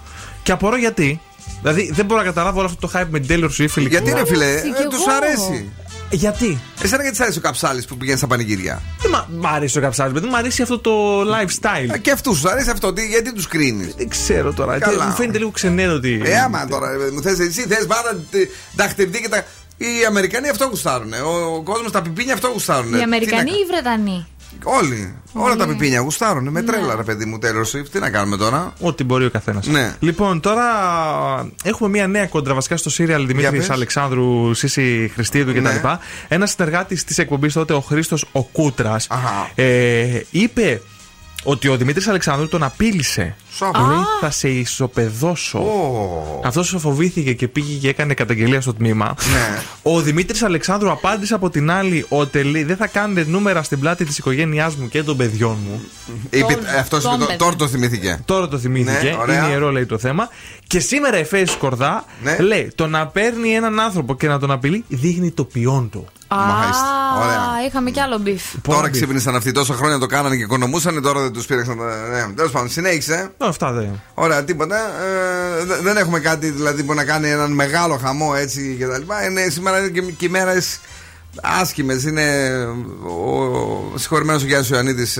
Και απορώ γιατί. Δηλαδή δεν μπορώ να καταλάβω όλο αυτό το hype με την Taylor Swift. ειλικρινά. Γιατί ρε φίλε, αρέσει κι τους εγώ. αρέσει. Γιατί; Εσένα γιατί σ' αρέσει ο καψάλης που πηγαίνει στα πανηγύρια. Δεν μ' μ' αρέσει ο καψάλι, δεν μου αρέσει αυτό το lifestyle. Ε, Και αυτούς σου αρέσει αυτό, τι- γιατί τους κρίνεις; Δεν ξέρω τώρα. Καλά. Και Μου φαίνεται λίγο ξενέρο ότι. Ε, άμα τώρα, ε, μου θες εσύ, θες πάντα τε- δαχτυλίδι και τα. Οι Αμερικανοί αυτό γουστάρουν. Ο, ο κόσμος τα πιπίνια αυτό γουστάρουν. Οι Αμερικανοί ή οι Βρετανοί; Όλοι. Όλα τα πιπίνια γουστάρουν. Με τρέλα, ρε παιδί μου, Taylor Swift. Τι να κάνουμε τώρα; Ό,τι μπορεί ο καθένας. Ναι. Λοιπόν, τώρα έχουμε μια νέα κόντρα βασικά στο σύριαλ Δημήτρης πες. Αλεξάνδρου, Σύση Χριστίδου κτλ. Ναι. Ένας συνεργάτης της εκπομπής τότε, ο Χρήστος ο Κούτρα, ε, είπε ότι ο Δημήτρης Αλεξάνδρου τον απείλησε. Σόπα. Λέει, θα σε ισοπεδώσω. Αυτός φοβήθηκε και πήγε και έκανε καταγγελία στο τμήμα. Ναι. Ο Δημήτρης Αλεξάνδρου απάντησε από την άλλη ότι λέει, δεν θα κάνετε νούμερα στην πλάτη της οικογένειάς μου και των παιδιών μου. Είπε, αυτό τώρα το θυμήθηκε. Τώρα το θυμήθηκε. Ναι, ωραία. είναι ιερό, λέει το θέμα. Και σήμερα η Φέση Σκορδά Ναι. λέει: Το να παίρνει έναν άνθρωπο και να τον απειλεί δείχνει το ποιόν του. Μάλιστα. Ωραία. Α, είχαμε κι άλλο beef. Τώρα ξύπνησαν αυτοί τόσα χρόνια το κάνανε και οικονομούσαν, τώρα δεν τους πείραξαν. τα- Ναι, τέλος πάντων, συνέχισε. Αυτά δεν. Ωραία, τίποτα. Ε, δε- δεν έχουμε κάτι δηλαδή που να κάνει έναν μεγάλο χαμό έτσι και τα λοιπά. Είναι, σήμερα είναι και, και ημέρες άσχημες. Είναι ο συγχωρημένος ο Γιάννης Ιωαννίδης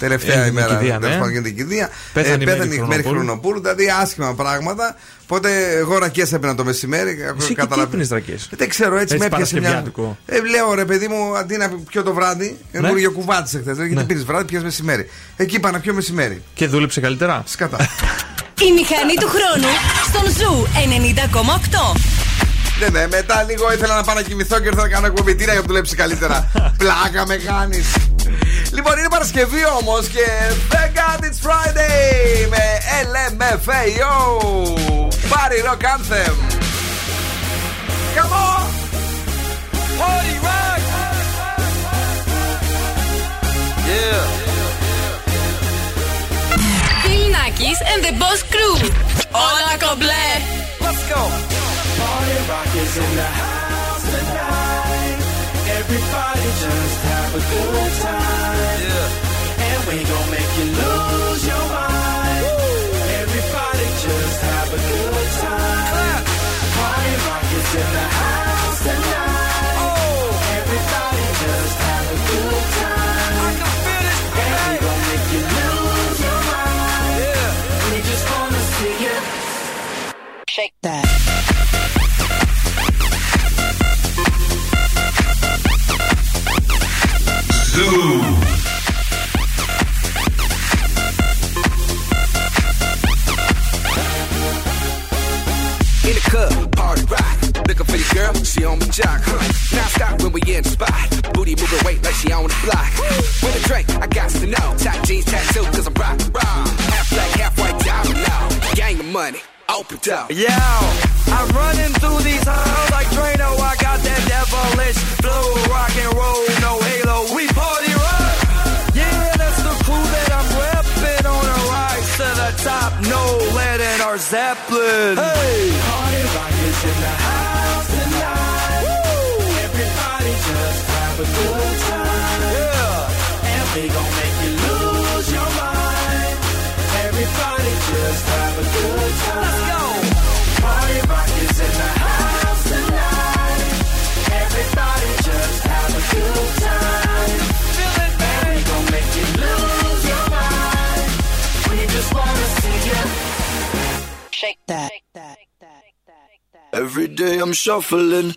τελευταία Έγινε ημέρα. κηδεία, ναι. τέλος πάντων, γίνεται κηδεία. Πέθανε η Μαίρη πέθανε η Μαίρη Χρονοπούλου. Χρονοπούλου. Δηλαδή άσχημα πράγματα. Οπότε εγώ ρακέ έπαιρνα το μεσημέρι. Εσύ και τι έπινες ρακές; Δεν ξέρω, έτσι, Έτσι με έπιασε μια. παρασκευιάτικο. Ε, λέω ρε παιδί μου, αντί να πιω το βράδυ, Ναι. μου είχε κουβάτισε χθες. Γιατί Ναι. πίνει βράδυ, πιες μεσημέρι. Εκεί είπα να πιω μεσημέρι. Και δούλεψε καλύτερα. Σκατά. Η μηχανή του χρόνου στον Zoo 90,8. Ναι, ναι, μετά λίγο ήθελα να πάω να κοιμηθώ και ήρθα να κάνω εκπομπή. Τι να για να δουλέψει καλύτερα. Πλάκα με κάνεις. Λοιπόν, είναι Παρασκευή όμω και Thank God it's Friday με LMFAO. Party Rock Anthem. Come on! Party Rock! Yeah. Bill Nackis and the Boss Crew. Όλα κομπλέ. Let's go. Party rock is in the house tonight. Everybody just have a good time. Yeah. And we gon' make you lose your mind. Everybody just have a good time. Clap. Party rock is in the house tonight. Oh. Everybody just have a good time. I can feel it. And we gon' make you lose your mind. Yeah. We just wanna see you. Shake that. In the club, party rock. Looking for your girl, she on the jock. Huh? Now stop when we in the spot. Booty moving weight like she on the block. With a drink, I got to know. Tight jeans tattoo, cause I'm rock, rock. Half black, half white diamond now. Gang of money, open up. Yo, I'm running through these halls like Drano. I got that devilish flow, rock and roll, no halo. We top. No lead in our Zeppelin. Hey, party rock is in the house tonight. Everybody just have a good time. Yeah, and we gon' make you lose your mind. Everybody just have a good time. Let's go. Party rock is in the house tonight. Everybody just have a good time. Shake that. Every day I'm shuffling.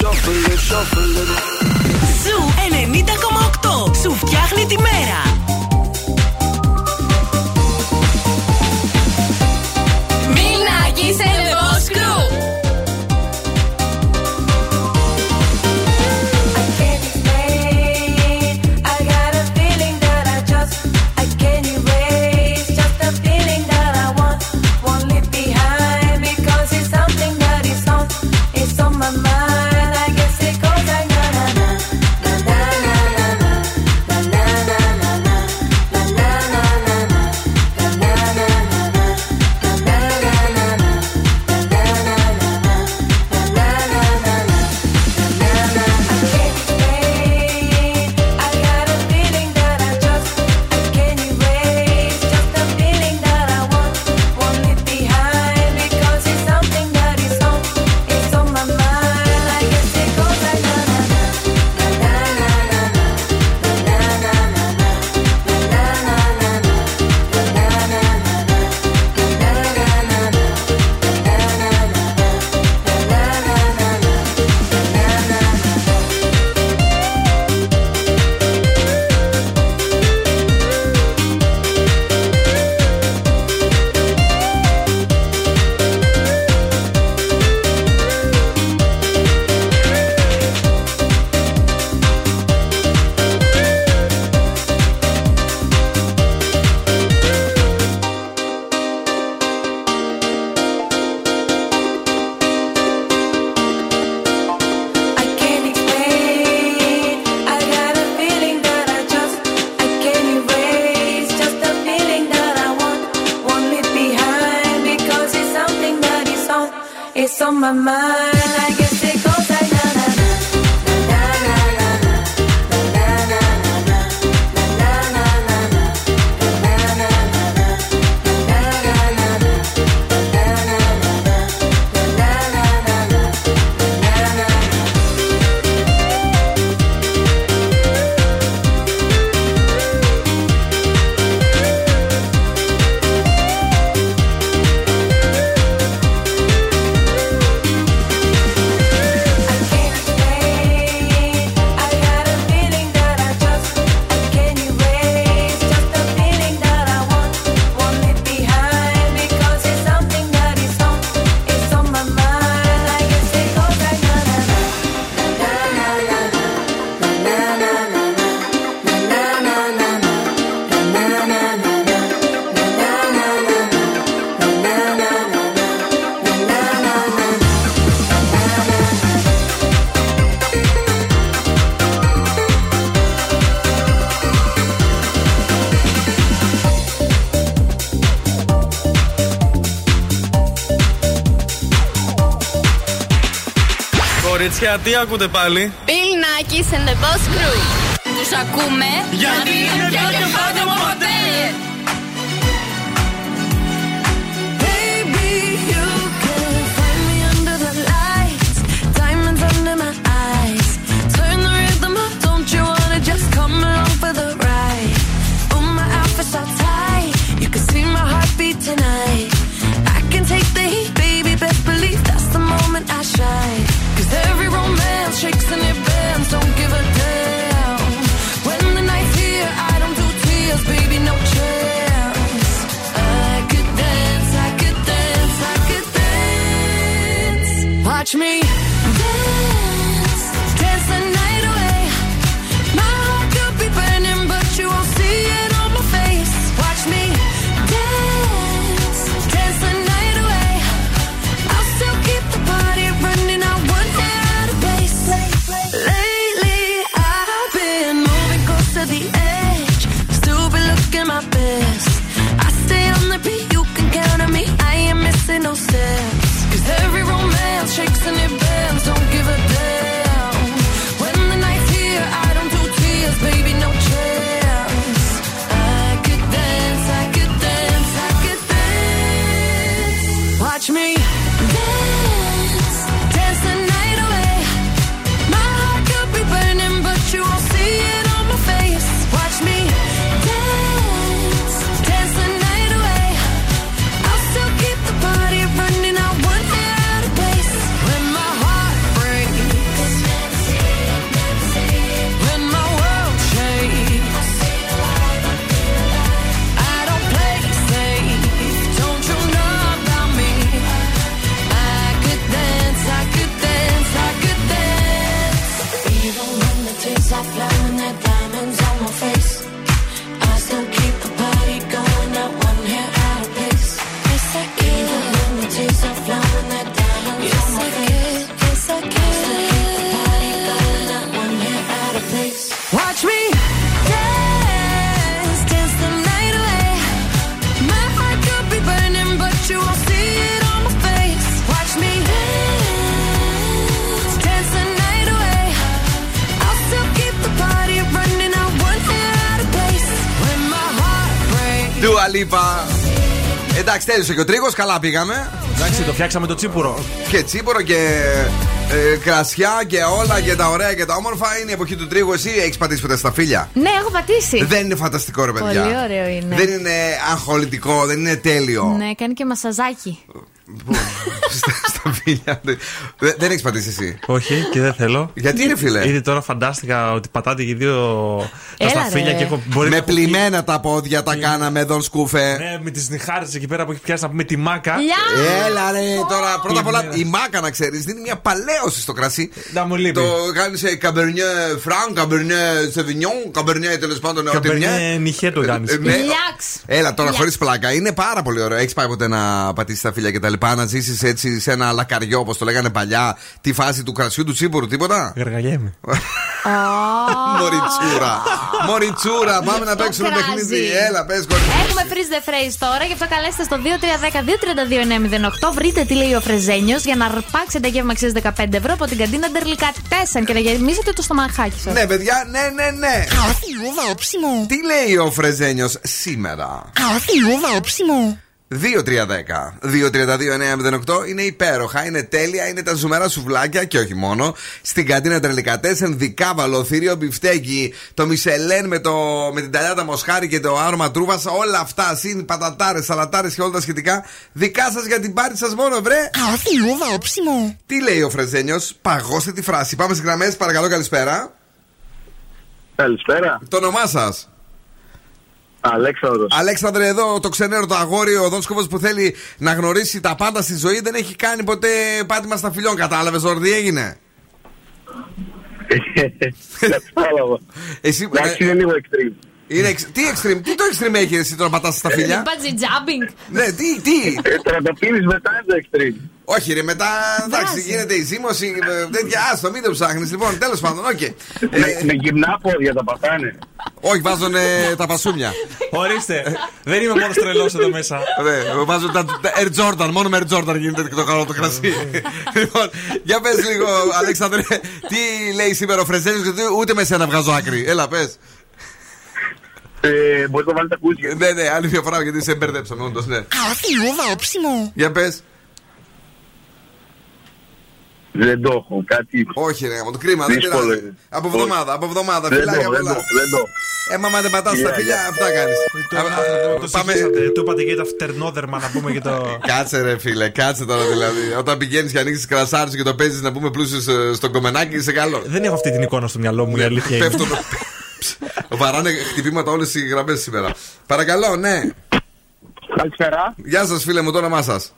Shuffling, shuffling. Ζου 90,8. Σου φτιάχνει τη μέρα. Κορίτσια, τι ακούτε πάλι. Bill Nackis and the Boss Crew. Τους ακούμε Γιατί είναι πιο τέλειωσε και ο τρίγος, καλά πήγαμε. Εντάξει, το φτιάξαμε το τσίπουρο. Και τσίπορο και ε, κρασιά και όλα και τα ωραία και τα όμορφα. Είναι η εποχή του τρίγου. Εσύ έχεις πατήσει ποτέ στα φίλια. Ναι, έχω πατήσει. Δεν είναι φανταστικό, ρε παιδιά. Πολύ ωραίο είναι. Δεν είναι αγχολητικό, δεν είναι τέλειο. Ναι, κάνει και μασαζάκι. στα, στα φίλια. Δεν, δεν έχεις πατήσει εσύ; Όχι και δεν θέλω. Γιατί είναι φίλε; Ήδη τώρα φαντάστηκα ότι πατάτε και οι δύο τα Έλα, σταφύλια ρε. και έχω. Μπορεί με να- πλημμένα τα πόδια τα κάναμε εδώ σκούφε. Ναι, με τις νυχάρες εκεί πέρα που έχει πιάσει να πούμε τη μάκα. Έλα ρε, τώρα πρώτα απ' όλα Πλημμένα. η μάκα να ξέρεις δίνει μια παλαίωση στο κρασί. Να μου λείπει. Το κάνει σε καμπερνιέ φραν, καμπερνιέ σεβινιόν, καμπερνιέ τέλος πάντων ό,τι Καμπερνιέ μια. νυχέ το κάνει. Ε, ναι. Λιάξ. Έλα τώρα Λιάξ. χωρίς πλάκα. Είναι πάρα πολύ ωραίο. Έχεις πάει ποτέ να πατήσεις τα φίλια και τα λοιπά, να ζήσεις έτσι σε ένα λακαριό όπως το λέγανε παλιά, τη φάση του κρασιού του τσίπουρου, τίποτα; Γαργαλιέμαι. Μοριτσούρα. Μοριτσούρα, πάμε να Το παίξουμε κράζι. παιχνίδι. Έλα, πες κορίτσι. Έχουμε freeze the phrase τώρα, γι' αυτό καλέστε στο 2310-232-908. Βρείτε τι λέει ο Φρεζένιος για να αρπάξετε γεύμα αξίας 15 ευρώ από την καντίνα Ντερλικά 4 και να γεμίσετε το στομαχάκι σας. Ναι, παιδιά, ναι, ναι, ναι. Τι λέει ο Φρεζένιος σήμερα; 2-3-10-2-32-908 είναι υπέροχα, είναι τέλεια, είναι τα ζουμερά σουβλάκια και όχι μόνο. Στην καντίνα Τρελικατέσεν, δικάβαλο, θηρίο μπιφτέκι, το μισελέν με, το, με την ταλιάτα μοσχάρι και το άρωμα τρούβας, όλα αυτά, συν πατατάρες, σαλατάρες και όλα τα σχετικά. Δικά σας για την πάρτι σας μόνο, βρε. Τι λέει ο Φρεζένιος, παγώστε τη φράση. Πάμε στι γραμμές, παρακαλώ, καλησπέρα. Καλησπέρα. Το όνομά σας. Αλέξανδρος. Αλέξανδρε, εδώ το ξενέρο το αγόρι, ο Δόσκοβο που θέλει να γνωρίσει τα πάντα στη ζωή δεν έχει κάνει ποτέ πάτημα σταφυλιών. Κατάλαβες, Ζόρ, τι έγινε; Κατάλαβα. Εσύ, Εντάξει, ε, είναι λίγο extreme. Είναι εξ- τι extreme, τι το extreme έχεις εσύ τώρα πατάς σταφύλια; Bungee jumping. ναι, τι, τι; Ε, Το να το πίνεις μετά είναι το extreme. Όχι, ρε, μετά εντάξει, γίνεται η ζύμωση, ε, τέτοια. Άστο, μην το ψάχνεις. Λοιπόν, τέλος πάντων, οκ. Ε, Με, με γυμνά πόδια τα πατάνε. Όχι, βάζουν ε, τα πασούμια. Ορίστε. Δεν είμαι μόνος τρελός εδώ μέσα. Ναι, βάζουν τα, τα Air Jordan. Μόνο με Air Jordan γίνεται το καλό το κρασί. λοιπόν, για πες λίγο, Αλέξανδρε, τι λέει σήμερα ο Φρεζέλιος, γιατί ούτε με σένα βγάζω άκρη. Έλα, πες. Ε, μπορείτε να βάλετε ακούσια. Ναι, ναι, άλλη μια φορά γιατί σε μπερδέψαμε, όντως, ναι. Άθλιο βάψιμο. Για πες. Δεν το έχω, κάτι. Όχι, ρε, από το κρίμα, δεν Δύσκολο πειράζει. είναι. Από εβδομάδα, από εβδομάδα, Δεν φιλάκια το, δεν πολλά. το, δεν το. Ε, μα δεν πατάς τα Φιλιά, φιλιά, γεια. αυτά κάνεις. Το συγχύσατε. Του είπατε και τα φτερνόδερμα να πούμε και το. Κάτσε ρε φίλε, κάτσε τώρα δηλαδή. Όταν πηγαίνεις και ανοίξεις κρασάρι και το παίζεις να πούμε πλούσιο στον κομμενάκι, είσαι καλό. Δεν έχω αυτή την εικόνα στο μυαλό μου, η αλήθεια είναι. Πέφτουν. Βαράνε χτυπήματα όλες οι γραμμές σήμερα. Παρακαλώ, ναι. Καλησπέρα. Γεια σας, φίλε μου, το όνομά σας.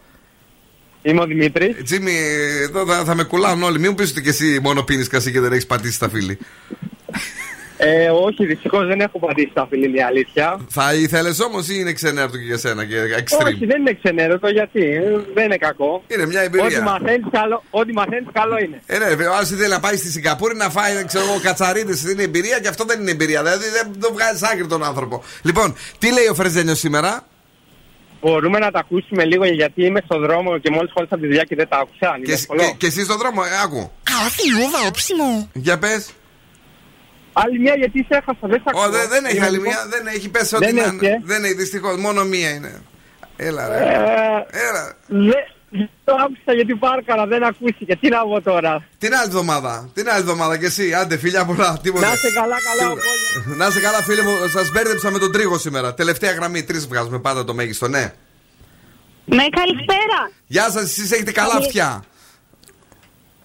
Είμαι ο Δημήτρης. Τζίμι, εδώ θα, θα με κουλάνε όλοι. Μην μου πεις ότι και εσύ μόνο πίνεις κασί και δεν έχεις πατήσει τα φίλη. Ε, όχι, δυστυχώς δεν έχω πατήσει τα φίλη, είναι η αλήθεια. Θα ήθελες όμως ή είναι ξενέρτο και για σένα και extreme; Όχι, δεν είναι ξενέρωτο γιατί; ε, Δεν είναι κακό. Είναι μια εμπειρία. Ό,τι μαθαίνεις καλό, ό,τι μαθαίνεις, καλό είναι. Ε, ναι, βέβαια, αν θέλει να πάει στη Σιγκαπούρη να φάει, ξέρω εγώ, κατσαρίδες, είναι εμπειρία και αυτό δεν είναι εμπειρία. Δηλαδή δεν το βγάζεις άκρη τον άνθρωπο. Λοιπόν, τι λέει ο Φρεζένιο σήμερα; Μπορούμε να τα ακούσουμε λίγο γιατί είμαι στον δρόμο και μόλις χώρισα από τη δουλειά και δεν τα άκουσα. Και, και, και εσύ στον δρόμο, ε, άκου. Άθλιο βάψιμο. Για πες. Άλλη μια γιατί σε έχασα, δεν σε ακούω. Ω, δεν, δεν έχει Είναι άλλη λοιπόν- μία, δεν έχει πέσει ό,τι Δεν να έχει, είναι. ε. Δεν έχει, δυστυχώς, μόνο μία είναι. Έλα, ρε. Ε, Έλα. Δεν δεν το άκουσα γιατί πάρκαρα, δεν ακούστηκε. Τι να πω τώρα. Την άλλη εβδομάδα. Την άλλη εβδομάδα και εσύ. Άντε, φιλιά πολλά. Τίποτα. Να είσαι καλά, καλά. Τίποτα. Να είσαι καλά, φίλε μου. Σας μπέρδεψα με τον τρίγο σήμερα. Τελευταία γραμμή, τρεις βγάζουμε πάντα το μέγιστο, ναι. Ναι, καλησπέρα. Γεια σας, εσείς έχετε καλά αυτιά.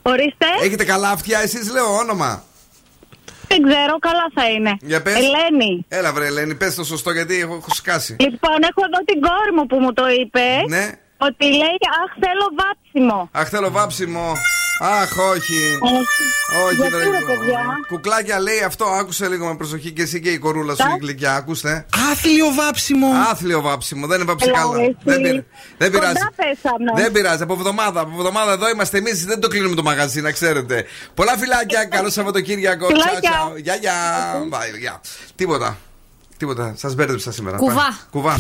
Ορίστε. Έχετε καλά αυτιά, εσείς λέω όνομα. Δεν ξέρω, καλά θα είναι. Για πες. Ελένη. Έλα, βρε, Ελένη, πες το σωστό γιατί έχω, έχω σκάσει. Λοιπόν, έχω εδώ την κόρη μου που μου το είπε. Ναι. Ότι λέει, Αχ, θέλω βάψιμο. Αχ, θέλω βάψιμο. Αχ, όχι. Όχι, Γιατί, δεν ρε, παιδιά; Κουκλάκια λέει αυτό, άκουσε λίγο με προσοχή και εσύ και η κορούλα σου η γλυκιά, ακούστε. Άθλιο βάψιμο. Άθλιο βάψιμο, δεν είναι βάψει Έλα, καλά. εσύ. Δεν, πειράζει. δεν Κοντά πειράζει. πέσαμε. Δεν πειράζει. Από εβδομάδα, από εβδομάδα εδώ είμαστε εμείς. Δεν το κλείνουμε το μαγαζί, να ξέρετε. Πολλά φιλάκια. Καλό Σαββατοκύριακο. Τσάου, Φιλάκια. τσάου. Γεια, γεια. Bye, γεια. Τίποτα. Τίποτα. Σας μπέρδεψα σήμερα. Κουβά. Πάει. Κουβά.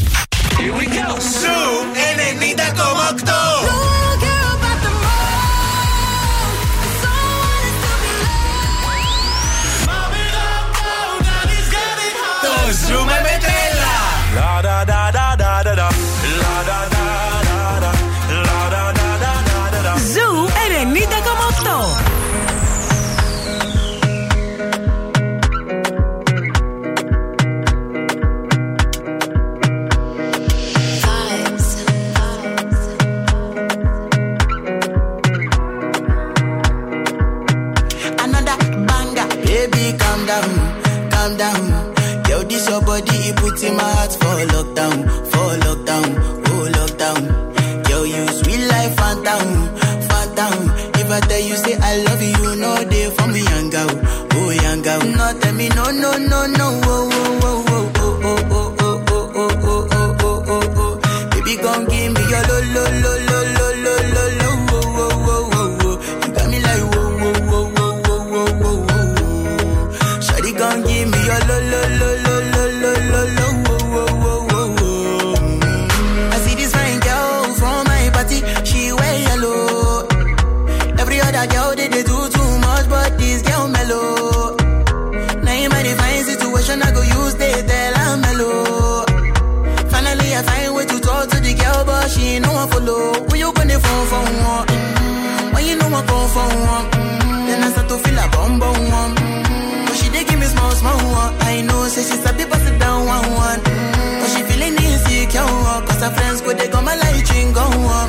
Σου 90,8. Da da lockdown, for lockdown, oh lockdown. Yo, you sweet life, phantom, phantom. If I tell you say I love you, you know they for me, young girl, oh young girl. No, tell me no, no, no, no, oh, oh, oh, Come for one, then I start to feel a bum bum one. But she dey give me small small one. I know, say she's a bit it down one one. But she feeling insecure, cause her friends go they go my light ring go on,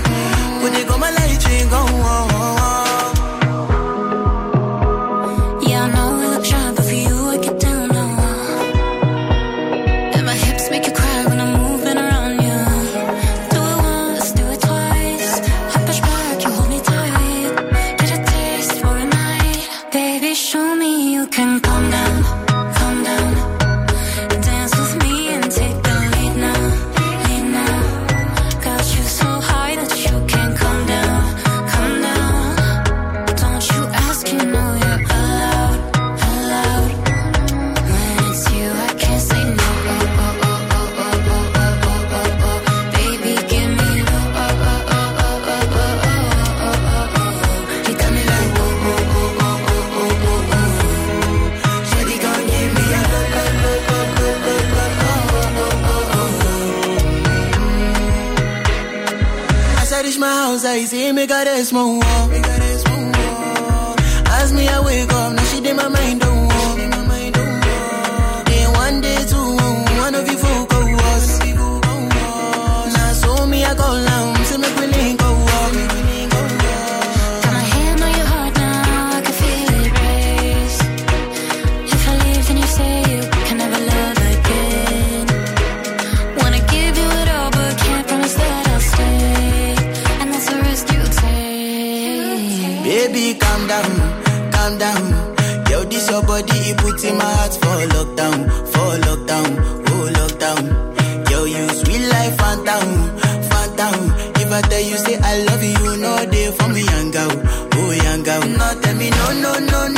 house, I see me got a small wall. Me got a small wall. As me, I wake up, now she did my mind lockdown, for lockdown, oh lockdown. Yo, you sweet life, phantom, phantom. If I tell you say I love you, you know they for me, young girl, oh young girl. No, tell me no, no, no, no,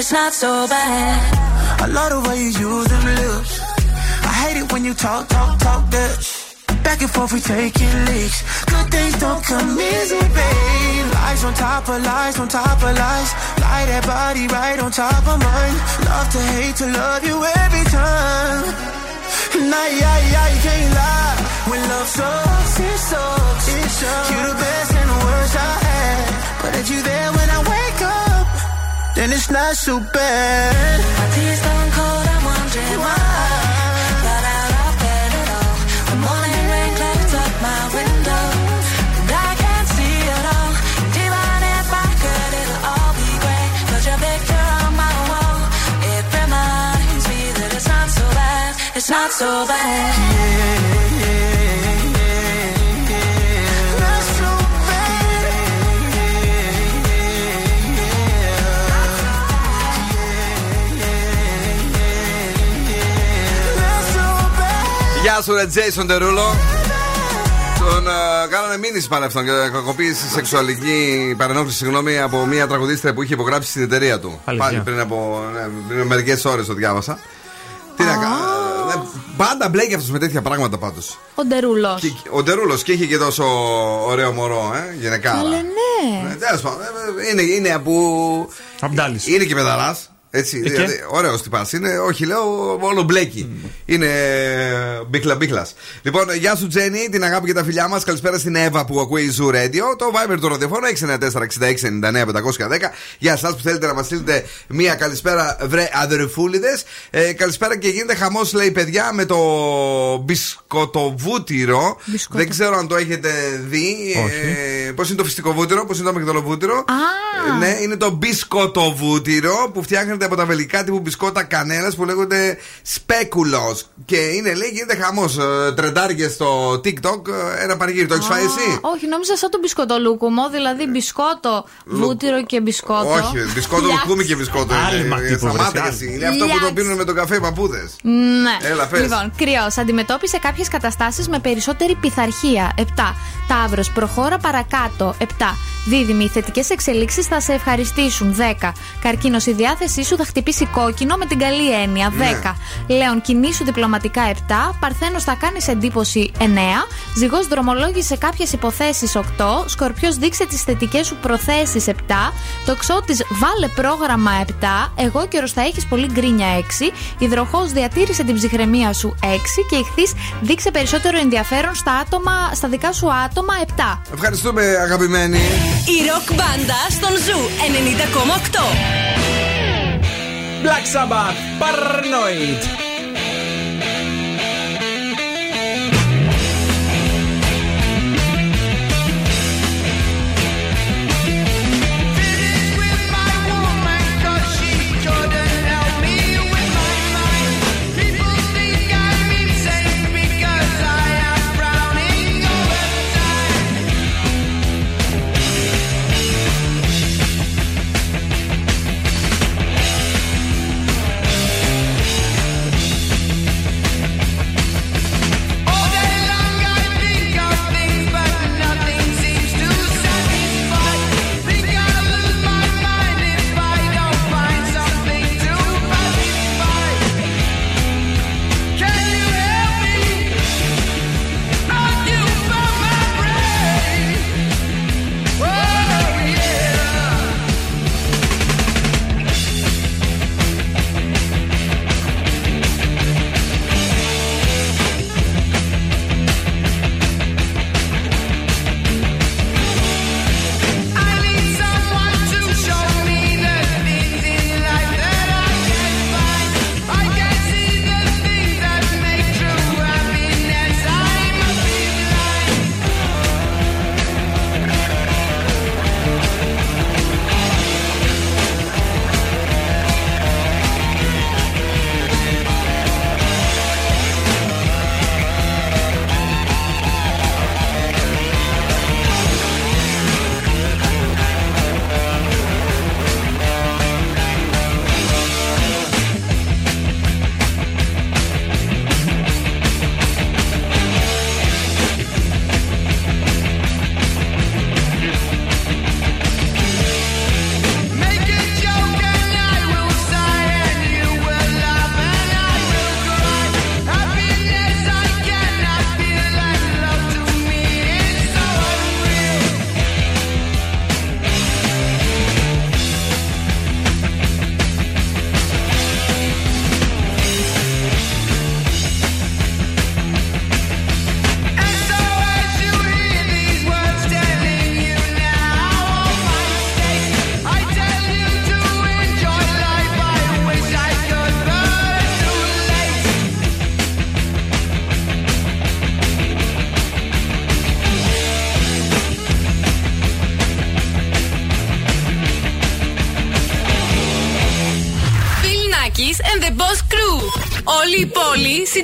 It's not so bad. I love the way you use them lips. I hate it when you talk, talk, talk that. Back and forth, we taking leaks. Good things don't come easy, babe. Lies on top of lies, on top of lies. Lie that body right on top of mine. Love to hate to love you every time. And I, I, I can't lie. When love sucks, it sucks. It sucks. You're the best and the worst I had. But if you there when I up, then it's not so bad. My cold, I'm wondering why. All. The morning rain clouds up my window, and I can't see all. If I it'll all be. But your picture on my wall, it reminds me that it's not so bad. It's not so bad. Not Γεια σου, ρε Τζέισον Τερούλο. Τον ε, κάνανε μήνυση πάλι αυτόν και κακοποίηση σεξουαλική παρενόχληση, συγγνώμη, από μια τραγουδίστρια που είχε υπογράψει στην εταιρεία του. Αλήθεια. Πάλι πριν από ναι, πριν μερικές ώρες το διάβασα. Τι να κάνω. ε, Πάντα μπλέκει αυτός με τέτοια πράγματα πάντως. Ο Ντερούλος. Ο Ντερούλος και είχε και τόσο ωραίο μωρό, ε, γυναικάρα. Αλλά ναι. Τέλος πάντων, ε, είναι, είναι από. Αμπτάλης. Είναι και παιδαρά. Έτσι, Ε, και; δηλαδή, ωραίος τυπάς. Είναι, όχι, λέω, όλο μπλέκι. Είναι μπίχλα μπίχλα. Λοιπόν, γεια σου Τζένι, την αγάπη και τα φιλιά μας. Καλησπέρα στην Εύα που ακούει η Zoo Radio. Το Viber του ραδιοφώνου 694-6699-510. Για εσά που θέλετε να μας στείλετε μία καλησπέρα, βρε αδερφούλιδες. Ε, καλησπέρα και γίνεται χαμός, λέει παιδιά, με το μπισκοτοβούτυρο. Μπισκότο. Δεν ξέρω αν το έχετε δει. Ε, Πώς είναι το φυσικό βούτυρο, πώς είναι το αμυγδαλοβούτυρο. Α. Ναι, είναι το μπισκοτοβούτυρο που φτιάχνεται φτιάχνεται από τα βελικά τύπου μπισκότα κανένας που λέγονται σπέκουλος. Και είναι, λέει, γίνεται χαμός. Τρεντάργε στο TikTok, ε, ένα πανηγύρι. Το έχεις φάει εσύ; Όχι, νόμιζα σαν το μπισκότο λούκουμο, δηλαδή μπισκότο, βούτυρο και μπισκότο. Όχι, μπισκότο Λιάξ. λουκούμι και μπισκότο. Άλμα είναι. τύπου, Σταμάτα βρε, και εσύ. Είναι αυτό που το Λιάξ. πίνουν με τον καφέ οι παππούδες. Ναι. Έλα, πες. Λοιπόν, κρυός. Αντιμετώπισε κάποιες καταστάσεις με περισσότερη πειθαρχία. 7. Ταύρος. Προχώρα παρακάτω. 7. Δίδυμη. Οι θετικές εξελίξεις θα σε ευχαριστήσουν. 10. Καρκίνος. Η διάθεσή σου θα χτυπήσει κόκκινο με την καλή έννοια. 10. Ναι. Λέων. Κινήσου διπλωματικά. 7. Παρθένο. Θα κάνεις εντύπωση. 9. Ζυγός. Δρομολόγησε κάποιες υποθέσεις. 8. Σκορπιός. Δείξε τις θετικές σου προθέσεις. 7. Τοξότη. Βάλε πρόγραμμα. 7. Εγώ καιρο θα έχεις πολύ γκρίνια. 6. Υδροχός. Διατήρησε την ψυχραιμία σου. 6. Και ηχθή. Δείξε περισσότερο ενδιαφέρον στα, άτομα, στα δικά σου άτομα. 7. Ευχαριστούμε, αγαπημένοι. Η ροκ μπάντα στον Ζου 90,8. Black Sabbath, Paranoid.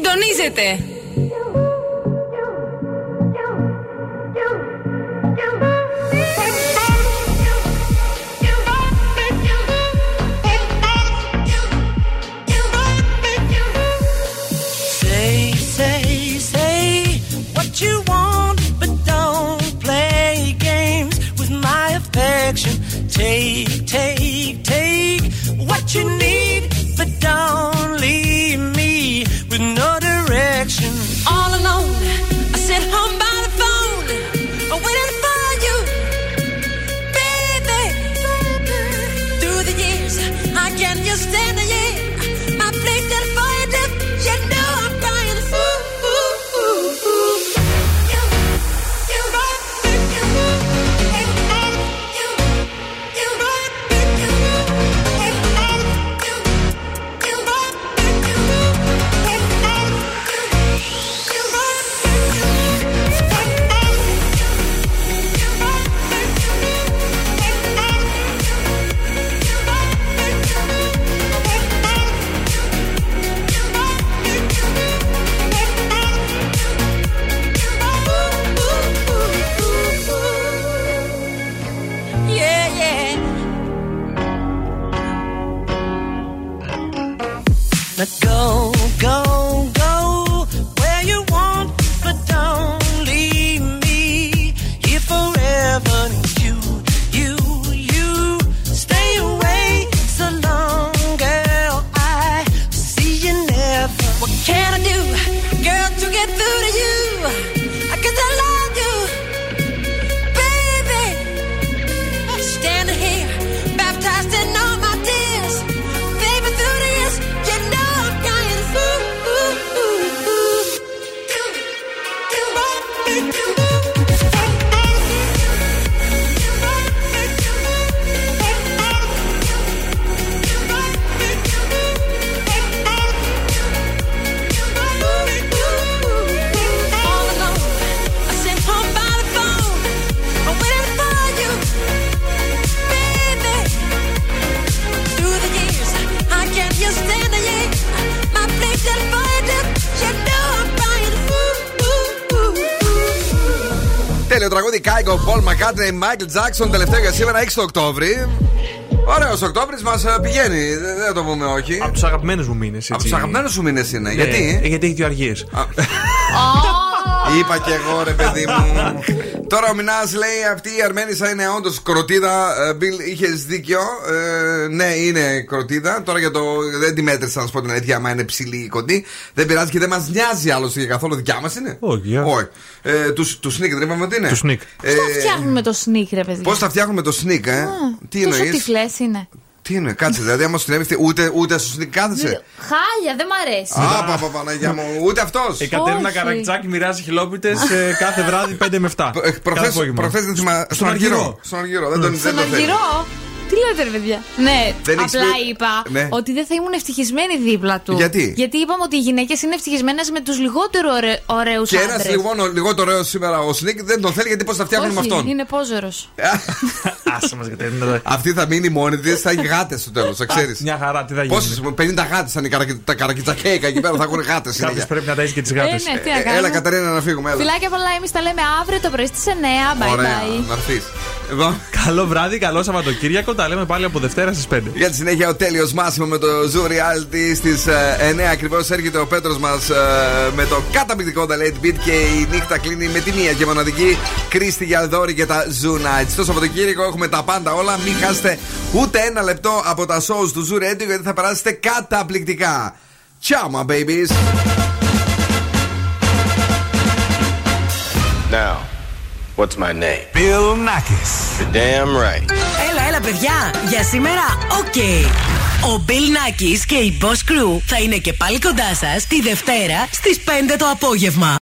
Πόλη Μακάτνεϊ, Μάικλ Τζάξον. Τελευταίο για σήμερα 6 το Οκτώβρη. Ωραίος Οκτώβρης μας πηγαίνει, δεν δεν το πούμε όχι. Από τους αγαπημένους μου μήνες. Από τους αγαπημένους σου μήνες είναι. Γιατί; γιατί έχει δύο αργίε. Είπα και εγώ ρε παιδί μου. Τώρα ο Μινάς λέει αυτή η Αρμένισσα είναι όντως κροτίδα. Ε, Μπιλ, είχες δίκιο. Ε, ναι, είναι κροτίδα. Τώρα για το. Δεν τη μέτρησα να σου πω την αλήθεια, άμα είναι ψηλή ή κοντή. Δεν πειράζει και δεν μας νοιάζει άλλωστε για καθόλου δικιά μας είναι. Όχι. Όχι. Ε, τους, τους sneak δεν είπαμε ότι είναι. Τους sneak. Ε, Πώς τα φτιάχνουμε το sneak, ρε παιδιά. Πώς θα φτιάχνουμε το sneak, ε; Τι Τόσο εννοείς; τυφλέ είναι. Τι είναι, κάτσε, δηλαδή άμα σου την ούτε, ούτε στο sneak κάθεσαι. Χάλια, δεν μ' αρέσει. Α, πα, πα, Παναγιά μου, ούτε αυτός. Η Κατερίνα Όχι. Καρακιτσάκη μοιράζει χιλόπιτες κάθε βράδυ 5 με 7. Προχθέ δεν θυμάμαι. Στον Αργυρό. Στον Αργυρό, δεν τον δεν Στον το θέλει. Αργυρό; Τι λέτε, ρε παιδιά. Ναι, Δεν έχεις απλά πει- είπα Ναι. ότι δεν θα ήμουν ευτυχισμένη δίπλα του. Γιατί; Γιατί είπαμε ότι οι γυναίκες είναι ευτυχισμένες με τους λιγότερο ωραίους Και ένας άντρες. λιγότερο, λιγότερο ωραίος σήμερα ο Σνίκ δεν τον θέλει γιατί πώς θα φτιάχνουν με αυτόν. Είναι πόζερος. Άσε μας Κατερίνα. Αυτή θα μείνει μόνη της, θα έχει γάτες στο τέλος, θα ξέρεις. Μια χαρά, τι θα γίνει. Πόσες, 50 γάτες θα είναι οι καρακι- τα καρακιτσακέικα εκεί πέρα, θα έχουν γάτες. Κάποιο πρέπει να ταζει και τις Ε, γάτες. ναι, τι να κάνουμε. Έλα, Καταρίνα, να φύγουμε. Έλα. Φιλάκια πολλά, εμείς τα λέμε αύριο το πρωί στις 9. Bye Ωραία, bye. να έρθεις. Εδώ. Καλό βράδυ, καλό Σαββατοκύριακο. Τα λέμε πάλι από Δευτέρα στις 5. Για τη συνέχεια ο τέλειος Μάσιμο με το Zoo Reality στις 9 ακριβώς έρχεται ο Πέτρος μας με το καταπληκτικό The Late Beat και η νύχτα κλείνει με τη μία και μοναδική Κρίστη Γιαλδόρη και τα Zoo Nights. Στο Σαββατοκύριακο έχουμε τα πάντα όλα. Μην χάσετε ούτε ένα λεπτό από τα shows του Zoo Radio γιατί θα περάσετε καταπληκτικά. Ciao, my babies. Now, what's my name? Bill Nackis. You're damn right. Έλα, έλα, παιδιά. Για σήμερα, οκ. Ο Bill Nakis και η Boss Crew θα είναι και πάλι κοντά σας τη Δευτέρα στις 5 το απόγευμα.